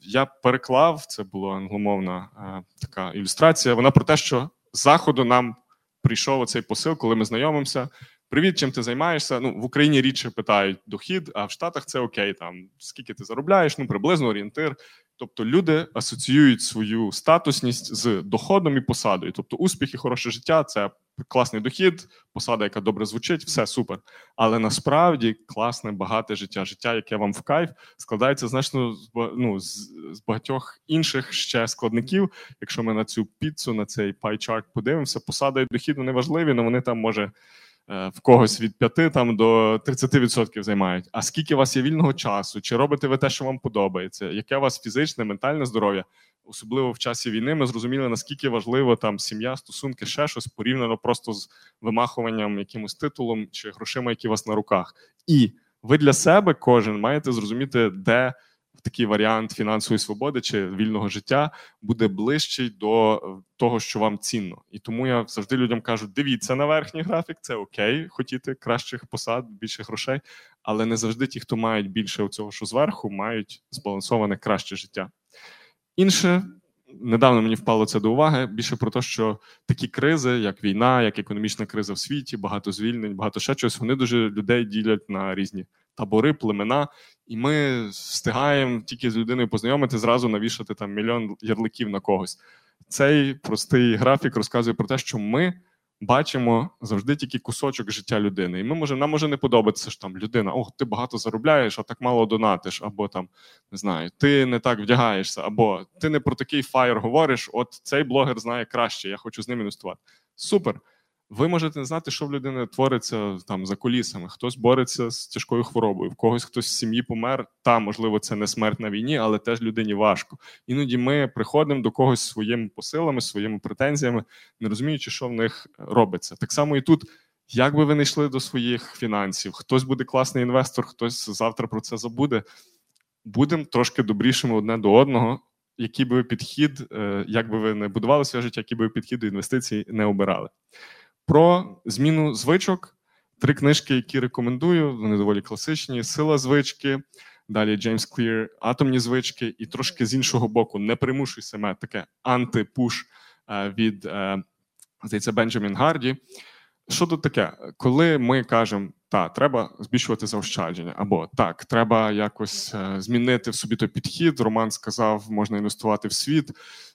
я переклав це була англомовна е, така ілюстрація. Вона про те, що з заходу нам прийшов оцей посил, коли ми знайомимося. Привіт, чим ти займаєшся? Ну в Україні рідше питають дохід, а в Штатах це окей. Там скільки ти заробляєш, ну приблизно орієнтир. Тобто люди асоціюють свою статусність з доходом і посадою. Тобто, успіх і хороше життя це класний дохід, посада, яка добре звучить, все супер. Але насправді класне, багате життя, життя, яке вам в кайф, складається значно ну, з, багатьох інших ще складників. Якщо ми на цю піцу, на цей пайчарт подивимося, посада і дохід вони важливі, але вони там може. Е, в когось від 5 там до 30% займають. А скільки у вас є вільного часу? Чи робите ви те, що вам подобається? Яке у вас фізичне, ментальне здоров'я? Особливо в часі війни, ми зрозуміли, наскільки важливо там сім'я, стосунки, ще щось порівняно просто з вимахуванням якимось титулом чи грошима, які у вас на руках. І ви для себе кожен маєте зрозуміти, де такий варіант фінансової свободи чи вільного життя буде ближчий до е, того, що вам цінно. І тому я завжди людям кажу: дивіться на верхній графік, це окей, хотіти кращих посад, більше грошей, але не завжди ті, хто мають більше цього, що зверху, мають збалансоване краще життя. Інше. Недавно мені впало це до уваги більше про те, що такі кризи, як війна, як економічна криза в світі, багато звільнень, багато ще чогось, вони дуже людей ділять на різні табори, племена, і ми встигаємо тільки з людиною познайомити, зразу навішати там мільйон ярликів на когось. Цей простий графік розказує про те, що ми бачимо завжди тільки кусочок життя людини. І ми може, нам може не подобатися що там людина, ох, ти багато заробляєш, а так мало донатиш, або там не знаю, ти не так вдягаєшся, або ти не про такий фаєр говориш. От цей блогер знає краще, я хочу з ним інвестувати. Супер. Ви можете не знати, що в людини твориться там за колісами. Хтось бореться з тяжкою хворобою, в когось хтось з сім'ї помер. Та можливо, це не смерть на війні, але теж людині важко. Іноді ми приходимо до когось своїми посилами, своїми претензіями, не розуміючи, що в них робиться. Так само і тут. Як би ви не йшли до своїх фінансів, хтось буде класний інвестор, хтось завтра про це забуде. Будемо трошки добрішими одне до одного. Який би підхід, е, як би ви не будували своє життя, який би підхід до інвестицій не обирали про зміну звичок. Три книжки, які рекомендую, вони доволі класичні: Сила звички, далі Джеймс Клір, Атомні звички, і трошки з іншого боку, не примушуй себе таке антипуш е, від е, здається, Бенджамін Гарді. Що тут таке? Коли ми кажемо, так, треба збільшувати заощадження, або так, треба якось е, змінити в собі той підхід. Роман сказав, можна інвестувати в світ.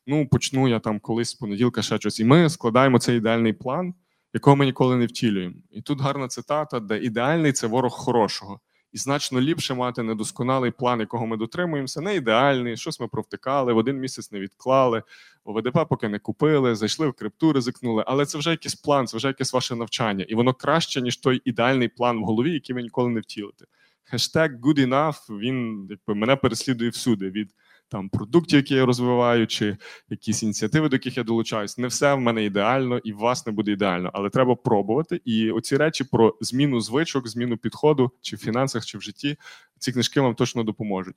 Ну, почну я там колись з понеділка ще щось. І ми складаємо цей ідеальний план якого ми ніколи не втілюємо. І тут гарна цитата, де ідеальний це ворог хорошого. І значно ліпше мати недосконалий план, якого ми дотримуємося, не ідеальний, щось ми провтикали, в один місяць не відклали, ОВДП поки не купили, зайшли в крипту, ризикнули. Але це вже якийсь план, це вже якесь ваше навчання, і воно краще, ніж той ідеальний план в голові, який ви ніколи не втілите. Хештег good enough, він якби мене переслідує всюди. від там продуктів, які я розвиваю, чи якісь ініціативи, до яких я долучаюсь. Не все в мене ідеально і в вас не буде ідеально, але треба пробувати. І оці речі про зміну звичок, зміну підходу, чи в фінансах, чи в житті, ці книжки вам точно допоможуть.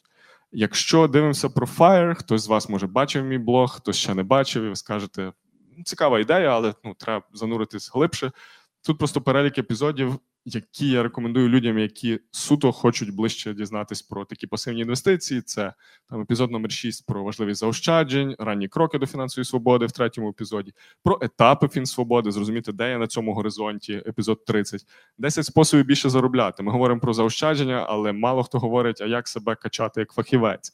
Якщо дивимося про Fire, хтось з вас може бачив мій блог, хтось ще не бачив, і ви скажете, цікава ідея, але ну треба зануритись глибше. Тут просто перелік епізодів які я рекомендую людям, які суто хочуть ближче дізнатись про такі пасивні інвестиції. Це там епізод номер 6 про важливість заощаджень, ранні кроки до фінансової свободи в третьому епізоді, про етапи фінсвободи, зрозуміти, де я на цьому горизонті, епізод 30. 10 способів більше заробляти. Ми говоримо про заощадження, але мало хто говорить, а як себе качати як фахівець.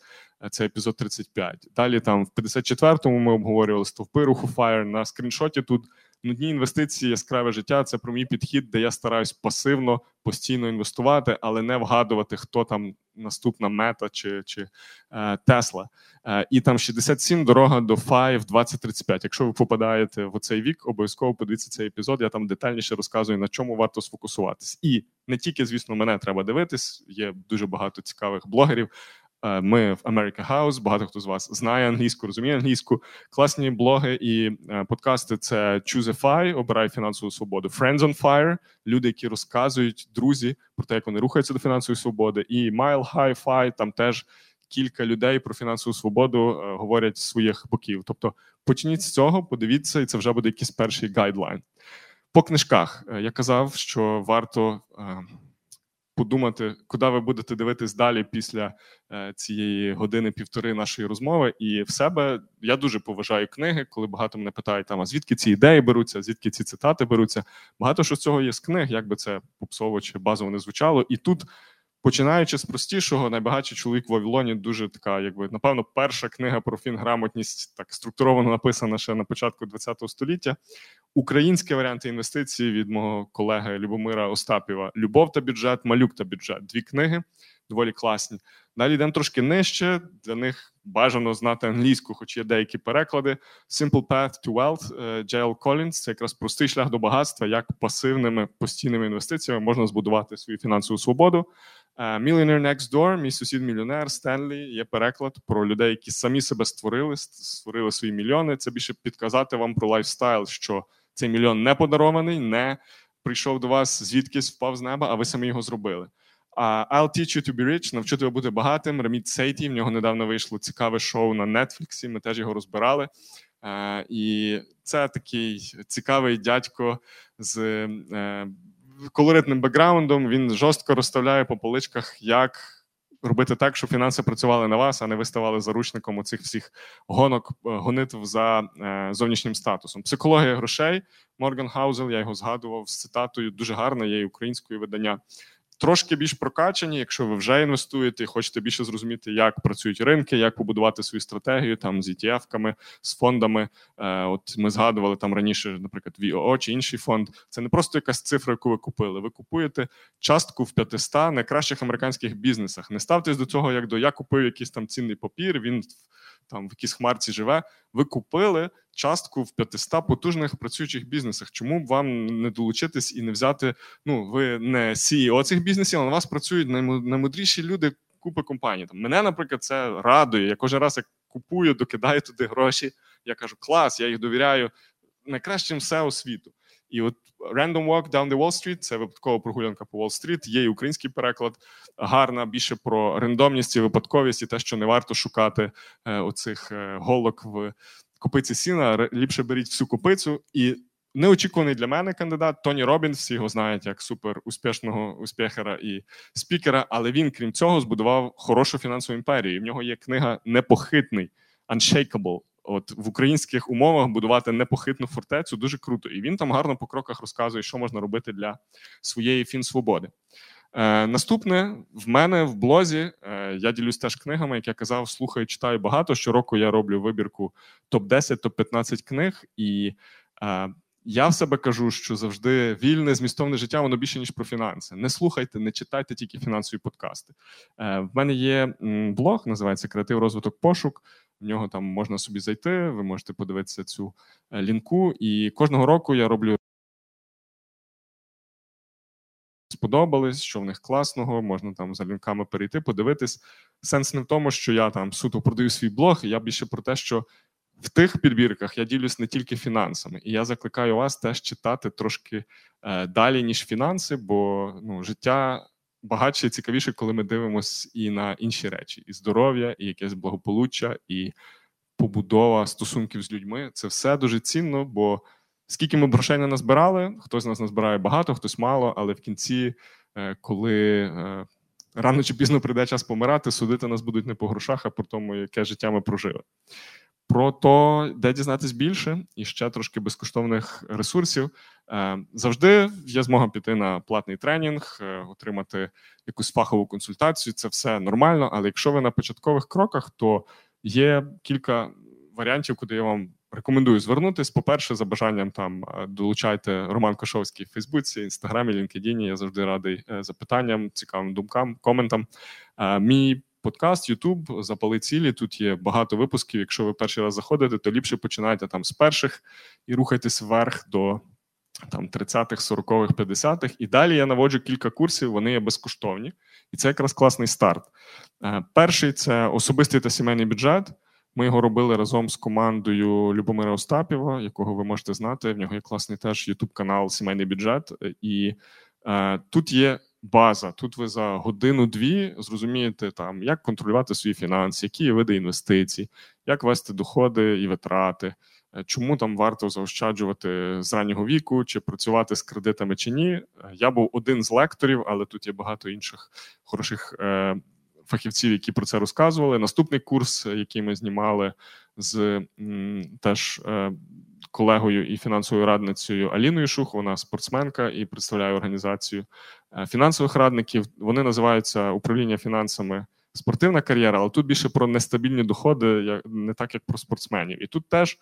Це епізод 35. Далі там в 54-му ми обговорювали стовпи руху Fire. на скріншоті. Тут нудні інвестиції, яскраве життя це про мій підхід, де я стараюсь пасивно постійно інвестувати, але не вгадувати, хто там наступна мета чи чи е, Тесла. Е, і там 67 дорога до 5 2035. Якщо ви попадаєте в цей вік, обов'язково подивіться цей епізод. Я там детальніше розказую, на чому варто сфокусуватись. І не тільки, звісно, мене треба дивитись. Є дуже багато цікавих блогерів. Е, ми в America House, Багато хто з вас знає англійську, розуміє англійську. Класні блоги і е, подкасти. Це Choosify, обирай фінансову свободу. Friends on Fire, люди, які розказують друзі про те, як вони рухаються до фінансової свободи. І Mile High Fi, там теж кілька людей про фінансову свободу е, говорять з своїх боків. Тобто почніть з цього, подивіться, і це вже буде якийсь перший гайдлайн. По книжках я казав, що варто подумати, куди ви будете дивитись далі після е, цієї години-півтори нашої розмови. І в себе я дуже поважаю книги, коли багато мене питають, там, а звідки ці ідеї беруться, звідки ці цитати беруться. Багато що з цього є з книг, як би це попсово чи базово не звучало. І тут. Починаючи з простішого, найбагатший чоловік в Вавилоні дуже така, якби напевно, перша книга про фінграмотність так структуровано написана ще на початку ХХ століття. Українські варіанти інвестицій від мого колеги Любомира Остапєва Любов та бюджет, малюк та бюджет. Дві книги доволі класні. Далі йдемо трошки нижче. Для них бажано знати англійську, хоч є деякі переклади. Simple Path to Wealth Джейл Колінс. Це якраз простий шлях до багатства, як пасивними постійними інвестиціями можна збудувати свою фінансову свободу. Е, Millionaire Next Door, мій сусід мільйонер Стенлі. Є переклад про людей, які самі себе створили, створили свої мільйони. Це більше підказати вам про лайфстайл, що цей мільйон не подарований, не прийшов до вас звідкись впав з неба, а ви самі його зробили. Uh, I'll teach you to be rich, навчу тебе бути багатим. Раміт Сеті, в нього недавно вийшло цікаве шоу на Нетфліксі. Ми теж його розбирали. І це такий цікавий дядько з uh, колоритним бекграундом. Він жорстко розставляє по поличках, як робити так, щоб фінанси працювали на вас, а не ви ставали заручником у цих всіх гонок, е, гонитв за е, зовнішнім статусом. Психологія грошей Морган Хаузел, я його згадував з цитатою. Дуже гарно, є українською видання трошки більш прокачані, якщо ви вже інвестуєте і хочете більше зрозуміти, як працюють ринки, як побудувати свою стратегію там з ETF-ками, з фондами. Е, От ми згадували там раніше, наприклад, VOO чи інший фонд. Це не просто якась цифра, яку ви купили. Ви купуєте частку в 500 найкращих американських бізнесах. Не ставтесь до цього, як до я купив якийсь там цінний папір. Він там в якійсь хмарці живе. Ви купили частку в 500 потужних працюючих бізнесах. Чому б вам не долучитись і не взяти? Ну, ви не CEO цих бізнесів, але на вас працюють наймудріші люди. Купи компаній. Там мене, наприклад, це радує. Я кожен раз як купую, докидаю туди гроші. Я кажу, клас, я їх довіряю найкращим CEO світу. І от Random Walk Down the Wall Street – це випадкова прогулянка по Уолл-стріт. Є і український переклад, гарна більше про рандомність і випадковість, і те, що не варто шукати е, оцих е, голок в копиці сіна. Ліпше беріть всю копицю. І неочікуваний для мене кандидат Тоні Робінс. Всі його знають як супер успішного успіхера і спікера. Але він, крім цього, збудував хорошу фінансову імперію. І в нього є книга Непохитний Unshakable. От в українських умовах будувати непохитну фортецю дуже круто, і він там гарно по кроках розказує, що можна робити для своєї фінсвободи. Е, Наступне в мене в блозі е, я ділюсь теж книгами, як я казав, слухаю, читаю багато. Щороку я роблю вибірку топ 10 топ 15 книг, і е, я в себе кажу, що завжди вільне змістовне життя воно більше ніж про фінанси. Не слухайте, не читайте тільки фінансові подкасти. Е, В мене є блог, називається Креатив розвиток пошук. В нього там можна собі зайти. Ви можете подивитися цю е, лінку. І кожного року я роблю. Сподобались, що в них класного, можна там за лінками перейти, подивитись. Сенс не в тому, що я там суто продаю свій блог. Я більше про те, що в тих підбірках я ділюсь не тільки фінансами, і я закликаю вас теж читати трошки е, далі, ніж фінанси, бо ну, життя багатше і цікавіше, коли ми дивимося і на інші речі: і здоров'я, і якесь благополуччя, і побудова стосунків з людьми. Це все дуже цінно, бо скільки ми грошей не назбирали, хтось з нас назбирає багато, хтось мало, але в кінці, е, коли е, рано чи пізно прийде час помирати, судити нас будуть не по грошах, а по тому, яке життя ми прожили. Про то, де дізнатись більше і ще трошки безкоштовних ресурсів. Е, завжди є змога піти на платний тренінг, е, отримати якусь фахову консультацію. Це все нормально. Але якщо ви на початкових кроках, то є кілька варіантів, куди я вам рекомендую звернутись. По-перше, за бажанням там е, долучайте Роман Кошовський в Фейсбуці, Інстаграмі, LinkedIn. Я завжди радий запитанням, цікавим думкам, коментам. Мій подкаст, Ютуб, запали цілі. Тут є багато випусків. Якщо ви перший раз заходите, то ліпше починайте там з перших і рухайтесь вверх до там 30-х, 40-х, 50-х. І далі я наводжу кілька курсів, вони є безкоштовні. І це якраз класний старт. Е, перший це особистий та сімейний бюджет. Ми його робили разом з командою Любомира Остапєва, якого ви можете знати. В нього є класний теж Ютуб канал Сімейний бюджет. І е, тут є база. Тут ви за годину-дві зрозумієте, там як контролювати свої фінанси, які види інвестицій, як вести доходи і витрати, Е, чому там варто заощаджувати з раннього віку, чи працювати з кредитами чи ні. Е, я був один з лекторів, але тут є багато інших хороших е, фахівців, які про це розказували. Наступний курс, який ми знімали з теж колегою і фінансовою радницею Аліною Шух, вона спортсменка і представляє організацію фінансових радників. Вони називаються управління фінансами. Спортивна кар'єра, але тут більше про нестабільні доходи, не так як про спортсменів. І тут теж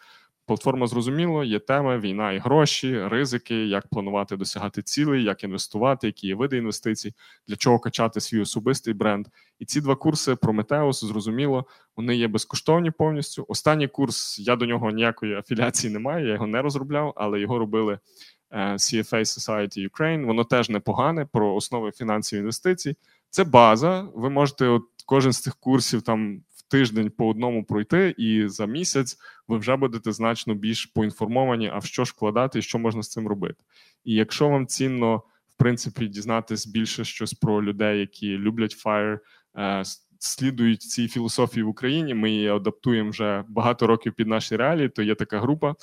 Платформа зрозуміло, є тема, війна і гроші, ризики, як планувати досягати цілей, як інвестувати, які є види інвестицій, для чого качати свій особистий бренд. І ці два курси Прометеус, зрозуміло, вони є безкоштовні повністю. Останній курс я до нього ніякої афіляції не маю, я його не розробляв, але його робили е, CFA Society Ukraine. Воно теж непогане про основи фінансів інвестицій. Це база. Ви можете от кожен з цих курсів там тиждень по одному пройти, і за місяць ви вже будете значно більш поінформовані, а в що ж вкладати і що можна з цим робити. І якщо вам цінно в принципі дізнатись більше щось про людей, які люблять FIRE, е, слідують цій філософії в Україні. Ми її адаптуємо вже багато років під наші реалії. То є така група.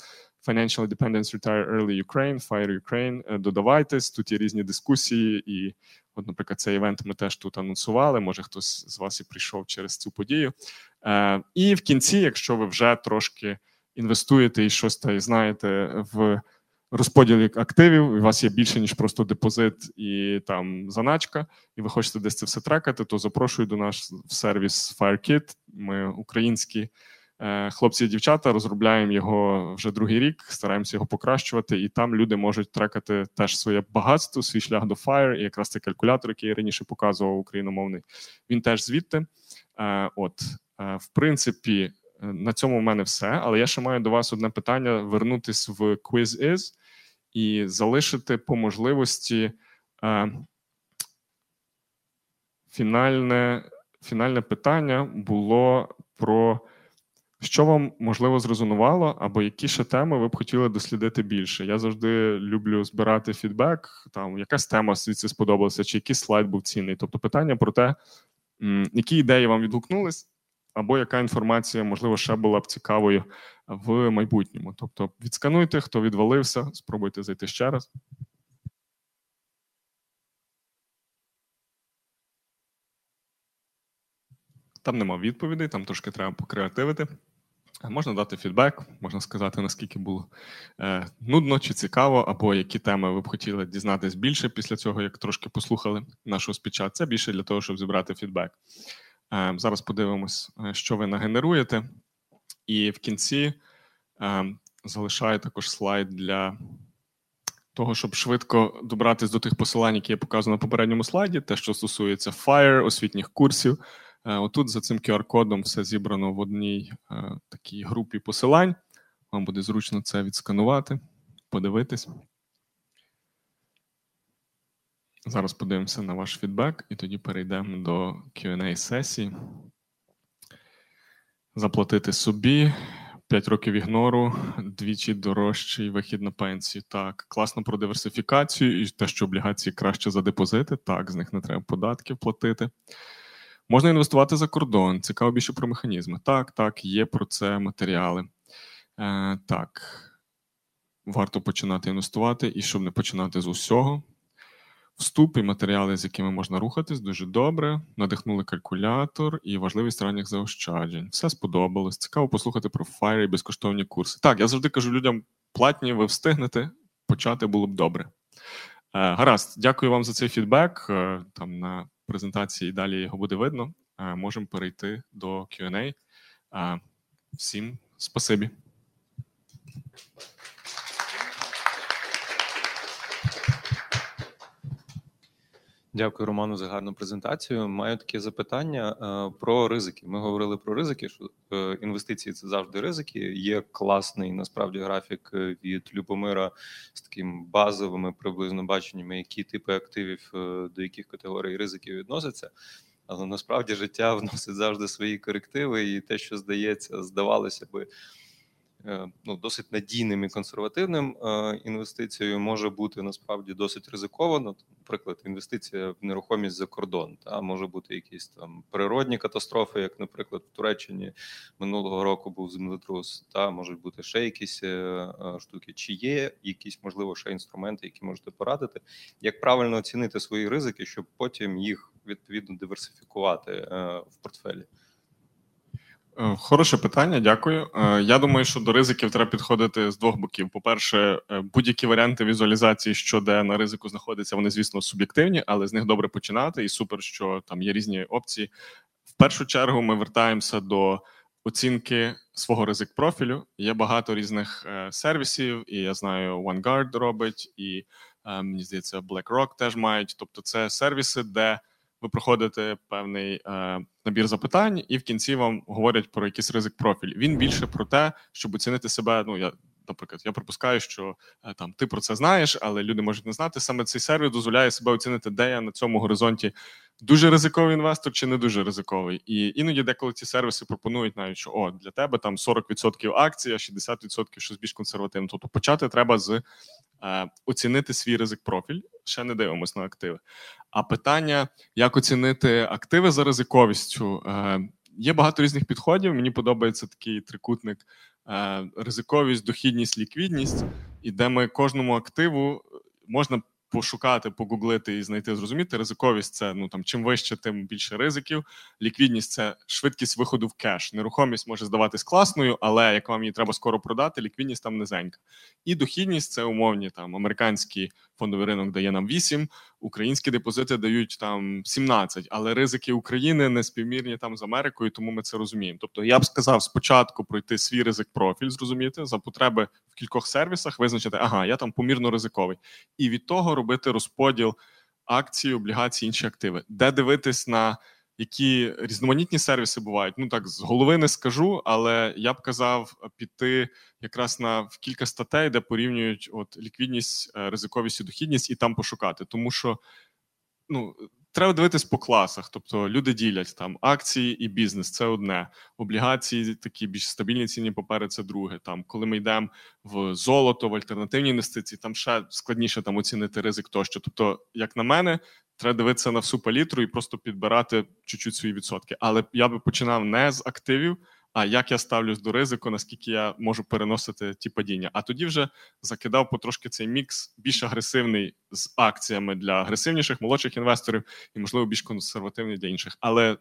Financial Independence Retire Early Ukraine, Fire Ukraine. Е, додавайтесь, тут є різні дискусії, і От, наприклад, цей івент ми теж тут анонсували. Може, хтось з вас і прийшов через цю подію. Е, І в кінці, якщо ви вже трошки інвестуєте і щось та знаєте в розподілі активів, у вас є більше ніж просто депозит і там заначка, і ви хочете десь це все трекати, то запрошую до нас в сервіс FireKit. Ми українські. Е, хлопці і дівчата розробляємо його вже другий рік, стараємося його покращувати, і там люди можуть трекати теж своє багатство, свій шлях до FIRE, і якраз цей калькулятор, який я раніше показував україномовний, він теж звідти. Е, от, е, в принципі, на цьому в мене все. Але я ще маю до вас одне питання: вернутись в Quiz Is і залишити по можливості фінальне, фінальне питання було про. Що вам можливо зрезонувало, або які ще теми ви б хотіли дослідити більше? Я завжди люблю збирати фідбек, там якась тема звідси сподобалася, чи якийсь слайд був цінний. Тобто питання про те, які ідеї вам відгукнулись, або яка інформація, можливо, ще була б цікавою в майбутньому. Тобто, відскануйте, хто відвалився, спробуйте зайти ще раз. Там нема відповідей, там трошки треба покреативити. Можна дати фідбек, можна сказати, наскільки було е, нудно чи цікаво, або які теми ви б хотіли дізнатись більше після цього, як трошки послухали нашого спіча. Це більше для того, щоб зібрати фідбек. Е, Зараз подивимось, е, що ви нагенеруєте. І в кінці е, залишаю також слайд для того, щоб швидко добратися до тих посилань, які я показував на попередньому слайді, те, що стосується FIRE, освітніх курсів. Е, отут за цим QR-кодом все зібрано в одній е, такій групі посилань. Вам буде зручно це відсканувати, подивитись. Зараз подивимося на ваш фідбек, і тоді перейдемо до QA сесії. Заплатити собі 5 років ігнору, двічі дорожчий вихід на пенсію. Так, класно про диверсифікацію і те, що облігації краще за депозити. Так, з них не треба податків платити. Можна інвестувати за кордон, цікаво більше про механізми. Так, так, є про це матеріали. Е, Так, варто починати інвестувати, і щоб не починати з усього. Вступ і матеріали, з якими можна рухатись, дуже добре. Надихнули калькулятор і важливість ранніх заощаджень. Все сподобалось. Цікаво послухати про файри і безкоштовні курси. Так, я завжди кажу людям: платні, ви встигнете, почати було б добре. Е, гаразд, дякую вам за цей фідбек. Е, там на презентації далі його буде видно. Е, можемо перейти до QA. Е, всім спасибі. Дякую, Роману, за гарну презентацію. Маю таке запитання е, про ризики. Ми говорили про ризики, що інвестиції це завжди ризики. Є класний насправді графік від Любомира з таким базовими приблизно баченнями, які типи активів до яких категорій ризиків відносяться. Але насправді життя вносить завжди свої корективи, і те, що здається, здавалося би. Е, ну, досить надійним і консервативним е, інвестицією може бути насправді досить ризиковано. Наприклад, інвестиція в нерухомість за кордон, та може бути якісь там природні катастрофи, як, наприклад, в Туреччині минулого року був землетрус, та можуть бути ще якісь штуки. Чи є якісь можливо ще інструменти, які можете порадити, як правильно оцінити свої ризики, щоб потім їх відповідно диверсифікувати в портфелі? Е, хороше питання, дякую. Е, я думаю, що до ризиків треба підходити з двох боків. По-перше, е, будь-які варіанти візуалізації, що де на ризику знаходиться, вони, звісно, суб'єктивні, але з них добре починати. І супер, що там є різні опції. В першу чергу ми вертаємося до оцінки свого ризик профілю. Є багато різних сервісів, і я знаю, OneGuard робить, і мені здається, BlackRock теж мають. Тобто, це сервіси, де ви проходите певний е, набір запитань, і в кінці вам говорять про якийсь ризик профіль. Він більше про те, щоб оцінити себе. Ну я наприклад, я припускаю, що е, там ти про це знаєш, але люди можуть не знати. Саме цей сервіс дозволяє себе оцінити, де я на цьому горизонті дуже ризиковий інвестор чи не дуже ризиковий. І іноді деколи ці сервіси пропонують навіть, що о для тебе там 40% акцій, а 60% щось більш консервативне. Тобто почати треба з е, оцінити свій ризик профіль. Ще не дивимось на активи. А питання, як оцінити активи за ризиковістю, е, є багато різних підходів. Мені подобається такий трикутник: е, ризиковість, дохідність, ліквідність, і де ми кожному активу можна пошукати, погуглити і знайти, зрозуміти. Ризиковість це ну там чим вище, тим більше ризиків. Ліквідність це швидкість виходу в кеш. Нерухомість може здаватись класною, але як вам її треба скоро продати, ліквідність там низенька. І дохідність це умовні там американський фондовий ринок дає нам 8, українські депозити дають там 17, але ризики України не співмірні там з Америкою, тому ми це розуміємо. Тобто, я б сказав спочатку пройти свій ризик профіль, зрозуміти за потреби в кількох сервісах, визначити, ага, я там помірно ризиковий, і від того робити розподіл акцій, облігацій, інші активи, де дивитись на які різноманітні сервіси бувають. Ну так з голови не скажу, але я б казав піти якраз на в кілька статей, де порівнюють от ліквідність, е, ризиковість і дохідність, і там пошукати, тому що ну. Треба дивитись по класах, тобто люди ділять там акції і бізнес це одне, облігації такі більш стабільні ціні папери це друге. Там, коли ми йдемо в золото, в альтернативні інвестиції, там ще складніше там оцінити ризик тощо. Тобто, як на мене, Треба дивитися на всю палітру і просто підбирати чуть-чуть свої відсотки. Але я би починав не з активів, а як я ставлюсь до ризику, наскільки я можу переносити ті падіння. А тоді вже закидав потрошки цей мікс більш агресивний з акціями для агресивніших молодших інвесторів і, можливо, більш консервативний для інших. Але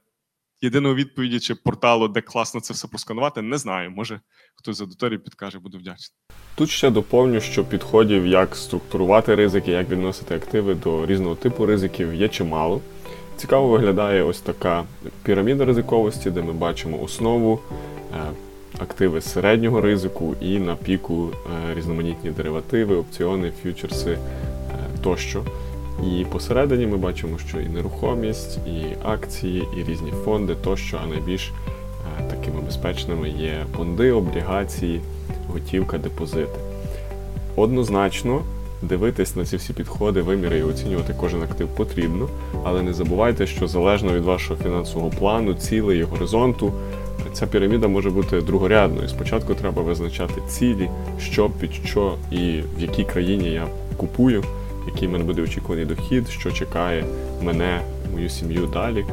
єдиної відповіді чи порталу, де класно це все просканувати, не знаю. Може хтось з аудиторії підкаже, буду вдячний. Тут ще доповню, що підходів, як структурувати ризики, як відносити активи до різного типу ризиків, є чимало. Цікаво виглядає ось така піраміда ризиковості, де ми бачимо основу, е, активи середнього ризику і на піку е, різноманітні деривативи, опціони, фьючерси е, тощо. І посередині ми бачимо, що і нерухомість, і акції, і різні фонди тощо, а найбільш такими безпечними є фонди, облігації готівка, депозити. Однозначно, дивитись на ці всі підходи, виміри і оцінювати кожен актив потрібно, але не забувайте, що залежно від вашого фінансового плану, цілей і горизонту, ця піраміда може бути другорядною. Спочатку треба визначати цілі, що під що і в якій країні я купую, який в мене буде очікуваний дохід, що чекає мене, мою сім'ю далі.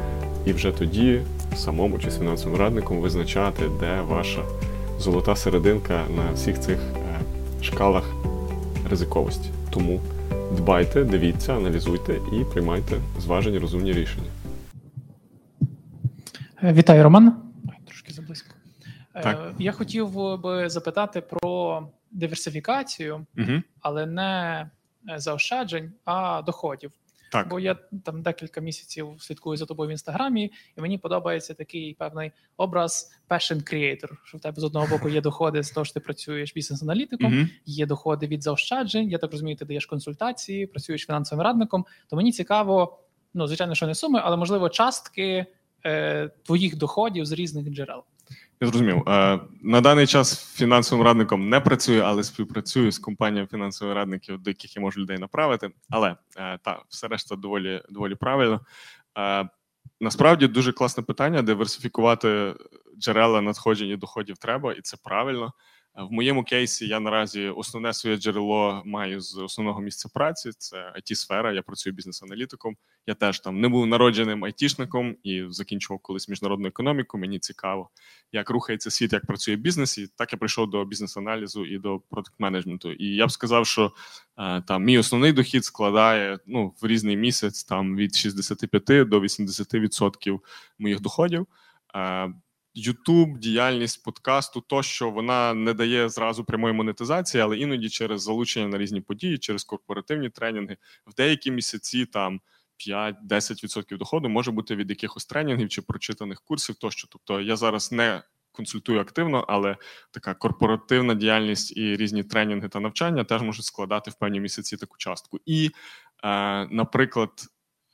І вже тоді самому чи з фінансовим радником визначати, де ваша золота серединка на всіх цих е, шкалах ризиковості. Тому дбайте, дивіться, аналізуйте і приймайте зважені розумні рішення. Е, вітаю, Роман. Ой, трошки заблизько. Е, так. Я хотів би запитати про диверсифікацію, угу. але не заощаджень, а доходів. Так. Бо я там декілька місяців слідкую за тобою в інстаграмі, і мені подобається такий певний образ passion creator, що в тебе з одного боку є доходи з того, що ти працюєш бізнес-аналітиком, mm-hmm. є доходи від заощаджень. Я так розумію, ти даєш консультації, працюєш фінансовим радником. То мені цікаво, ну звичайно, що не суми, але можливо частки е, твоїх доходів з різних джерел. Я зрозумів. Е, на даний час фінансовим радником не працюю, але співпрацюю з компанією фінансових радників, до яких я можу людей направити. Але е, та все решта доволі доволі правильно. Е, насправді дуже класне питання. Диверсифікувати джерела надходження доходів треба, і це правильно. В моєму кейсі я наразі основне своє джерело маю з основного місця праці. Це it сфера Я працюю бізнес-аналітиком. Я теж там не був народженим айтішником і закінчував колись міжнародну економіку. Мені цікаво, як рухається світ, як працює бізнес. І так я прийшов до бізнес-аналізу і до продакт-менеджменту. І я б сказав, що е, там мій основний дохід складає ну в різний місяць там від 65 до 80% моїх доходів. Ютуб, діяльність подкасту, то що вона не дає зразу прямої монетизації, але іноді через залучення на різні події, через корпоративні тренінги, в деякі місяці там 5-10% доходу може бути від якихось тренінгів чи прочитаних курсів. Тощо, тобто я зараз не консультую активно, але така корпоративна діяльність і різні тренінги та навчання теж можуть складати в певні місяці таку частку. І, е, наприклад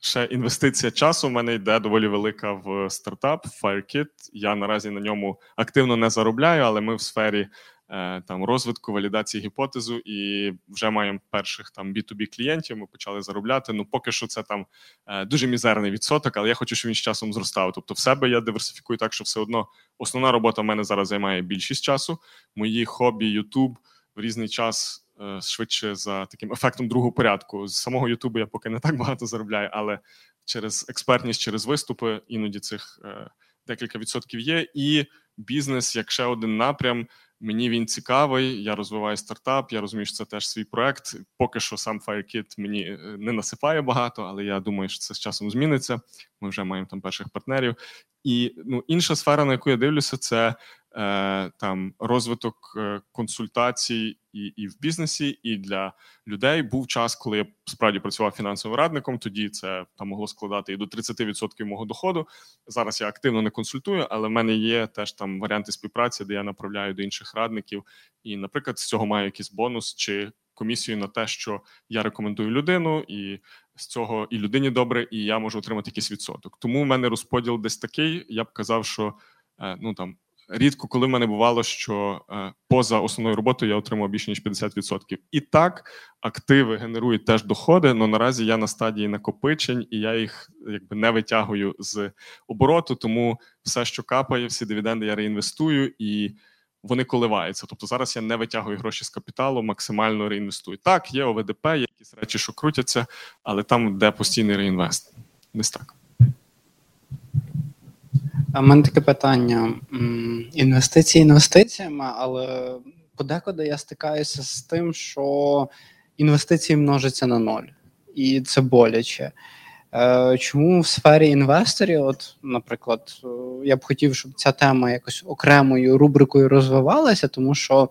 ще інвестиція часу в мене йде доволі велика в стартап FireKit. Я наразі на ньому активно не заробляю, але ми в сфері е, там розвитку, валідації гіпотезу і вже маємо перших там B2B клієнтів. Ми почали заробляти. Ну поки що це там е, дуже мізерний відсоток, але я хочу, щоб він з часом зростав. Тобто, в себе я диверсифікую так, що все одно основна робота в мене зараз займає більшість часу. Мої хобі, YouTube в різний час. Е, швидше за таким ефектом другого порядку. З самого Ютубу я поки не так багато заробляю, але через експертність, через виступи іноді цих е, декілька відсотків є. І бізнес, як ще один напрям. Мені він цікавий. Я розвиваю стартап. Я розумію, що це теж свій проект. Поки що сам FireKit мені е, не насипає багато, але я думаю, що це з часом зміниться. Ми вже маємо там перших партнерів. І ну інша сфера, на яку я дивлюся, це там розвиток е, консультацій і і в бізнесі, і для людей був час, коли я справді працював фінансовим радником. Тоді це там могло складати і до 30% мого доходу. Зараз я активно не консультую, але в мене є теж там варіанти співпраці, де я направляю до інших радників. І, наприклад, з цього маю якийсь бонус чи комісію на те, що я рекомендую людину, і з цього і людині добре, і я можу отримати якийсь відсоток. Тому в мене розподіл десь такий. Я б казав, що е, ну там рідко, коли в мене бувало, що е, поза основною роботою я отримав більше ніж 50%. І так активи генерують теж доходи. але наразі я на стадії накопичень і я їх якби не витягую з обороту. Тому все, що капає, всі дивіденди я реінвестую і. Вони коливаються. Тобто зараз я не витягую гроші з капіталу, максимально реінвестую. Так, є ОВДП, є якісь речі, що крутяться, але там де постійний реінвест. Десь так. У мене таке питання: інвестиції інвестиціями, але подекуди я стикаюся з тим, що інвестиції множаться на ноль, і це боляче. Е, чому в сфері інвесторів, от, наприклад, е, я б хотів, щоб ця тема якось окремою рубрикою розвивалася, тому що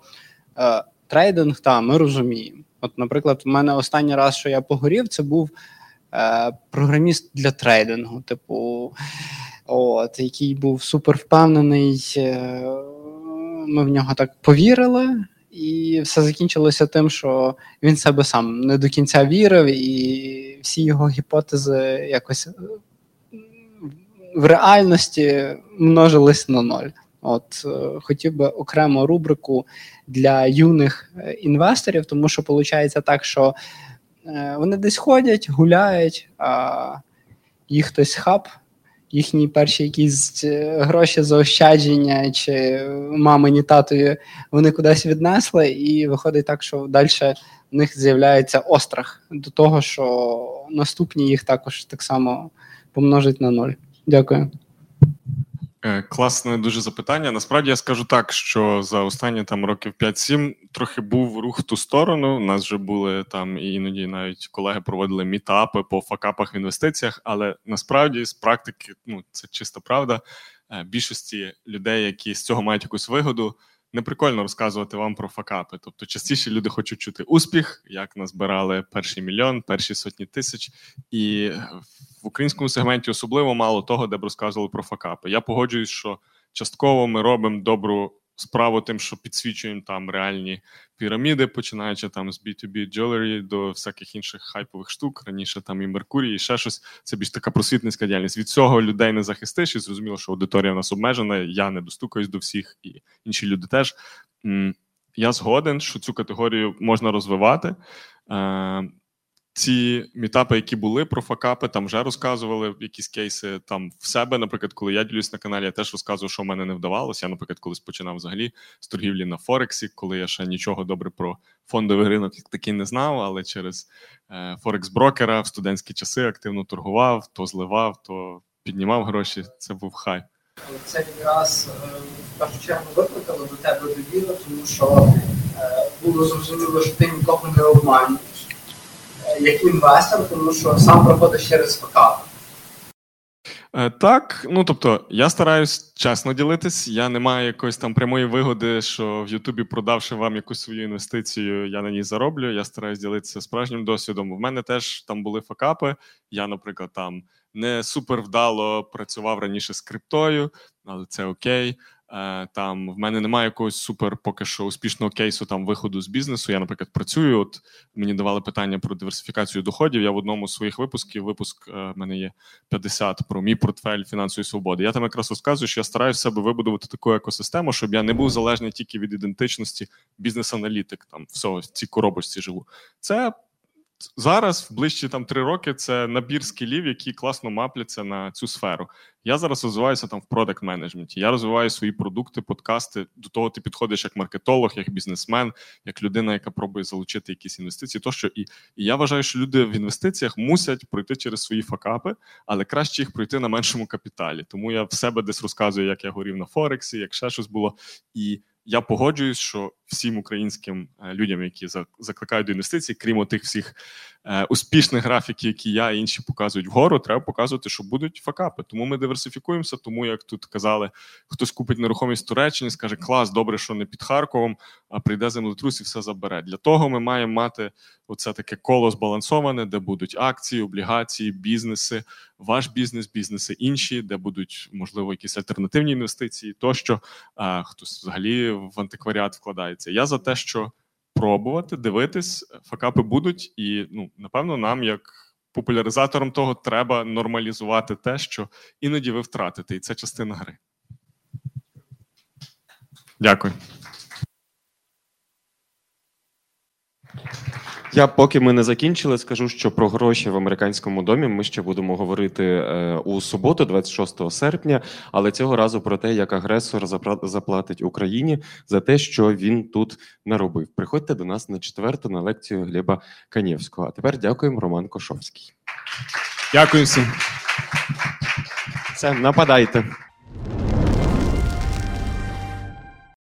е, трейдинг, та ми розуміємо. От, наприклад, в мене останній раз, що я погорів, це був е, програміст для трейдингу. Типу, от, який був супер впевнений. Е, ми в нього так повірили, і все закінчилося тим, що він себе сам не до кінця вірив, і всі його гіпотези якось е, в реальності множились на ноль. От е, хотів би окрему рубрику для юних інвесторів, тому що виходить так, що вони десь ходять, гуляють, а їх хтось хап їхні перші якісь е, гроші заощадження чи мамині татові вони кудись віднесли, і виходить так, що далі в них з'являється острах до того, що наступні їх також так само помножить на ноль. Дякую. Е, класне дуже запитання. Насправді я скажу так, що за останні там років 5-7 трохи був рух в ту сторону. У нас вже були там і іноді навіть колеги проводили мітапи по факапах в інвестиціях, але насправді з практики, ну це чиста правда. Е, більшості людей, які з цього мають якусь вигоду, не прикольно розказувати вам про факапи. Тобто, частіше люди хочуть чути успіх, як назбирали перший мільйон, перші сотні тисяч, і в українському сегменті особливо мало того, де б розказували про факапи. Я погоджуюсь, що частково ми робимо добру справу тим, що підсвічуємо там реальні піраміди, починаючи там з B2B jewelry до всяких інших хайпових штук. Раніше там і Меркурій, і ще щось. Це більш така просвітницька діяльність. Від цього людей не захистиш, і зрозуміло, що аудиторія в нас обмежена. Я не достукаюсь до всіх, і інші люди теж. Я згоден, що цю категорію можна розвивати. Ці мітапи, які були про факапи, там вже розказували якісь кейси там в себе. Наприклад, коли я ділюсь на каналі, я теж розказував, що в мене не вдавалося. Я, наприклад, колись починав взагалі з торгівлі на Форексі, коли я ще нічого добре про фондовий ринок такий не знав, але через е, Форекс-брокера в студентські часи активно торгував, то зливав, то піднімав гроші. Це був хай. Це якраз е, в першу чергу викликало до тебе довіру, тому що е, було зрозуміло, що ти нікого не обманюєш як інвестор, тому що сам проходиш через факап. Е, Так, ну тобто, я стараюсь чесно ділитись. Я не маю якоїсь там прямої вигоди, що в Ютубі, продавши вам якусь свою інвестицію, я на ній зароблю. Я стараюсь ділитися справжнім досвідом. В мене теж там були факапи. Я, наприклад, там не супер вдало працював раніше з криптою, але це окей. Е, Там в мене немає якогось супер поки що успішного кейсу там виходу з бізнесу. Я, наприклад, працюю. От мені давали питання про диверсифікацію доходів. Я в одному з своїх випусків, випуск е, в мене є 50 про мій портфель фінансової свободи. Я там якраз розказую, що я стараюся себе вибудувати таку екосистему, щоб я не був залежний тільки від ідентичності бізнес-аналітик. Там всього в цій коробочці живу. Це зараз, в ближчі там три роки, це набір скілів, які класно мапляться на цю сферу. Я зараз розвиваюся там в продакт менеджменті. Я розвиваю свої продукти, подкасти. До того ти підходиш як маркетолог, як бізнесмен, як людина, яка пробує залучити якісь інвестиції. Тощо і, і я вважаю, що люди в інвестиціях мусять пройти через свої факапи, але краще їх пройти на меншому капіталі. Тому я в себе десь розказую, як я горів на Форексі, як ще щось було. І я погоджуюсь, що всім українським е, людям, які закликають до інвестицій, крім тих всіх успішних графіків, які я і інші показують вгору, треба показувати, що будуть факапи. Тому ми диверсифікуємося. Тому як тут казали, хтось купить нерухомість в Туреччині, скаже клас, добре, що не під Харковом, а прийде землетрус і все забере. Для того ми маємо мати оце таке коло збалансоване, де будуть акції, облігації, бізнеси, ваш бізнес, бізнеси інші, де будуть можливо якісь альтернативні інвестиції, тощо хтось взагалі в антикваріат вкладається. Я за те, що пробувати, дивитись, факапи будуть, і ну напевно, нам як. популяризаторам того треба нормалізувати те, що іноді ви втратите, і це частина гри. Дякую. Я поки ми не закінчили, скажу, що про гроші в американському домі ми ще будемо говорити е, у суботу, 26 серпня. Але цього разу про те, як агресор заплатить Україні за те, що він тут наробив. Приходьте до нас на четверту на лекцію Гліба Канєвського. А тепер дякуємо, Роман Кошовський. Дякую всім. Все, нападайте.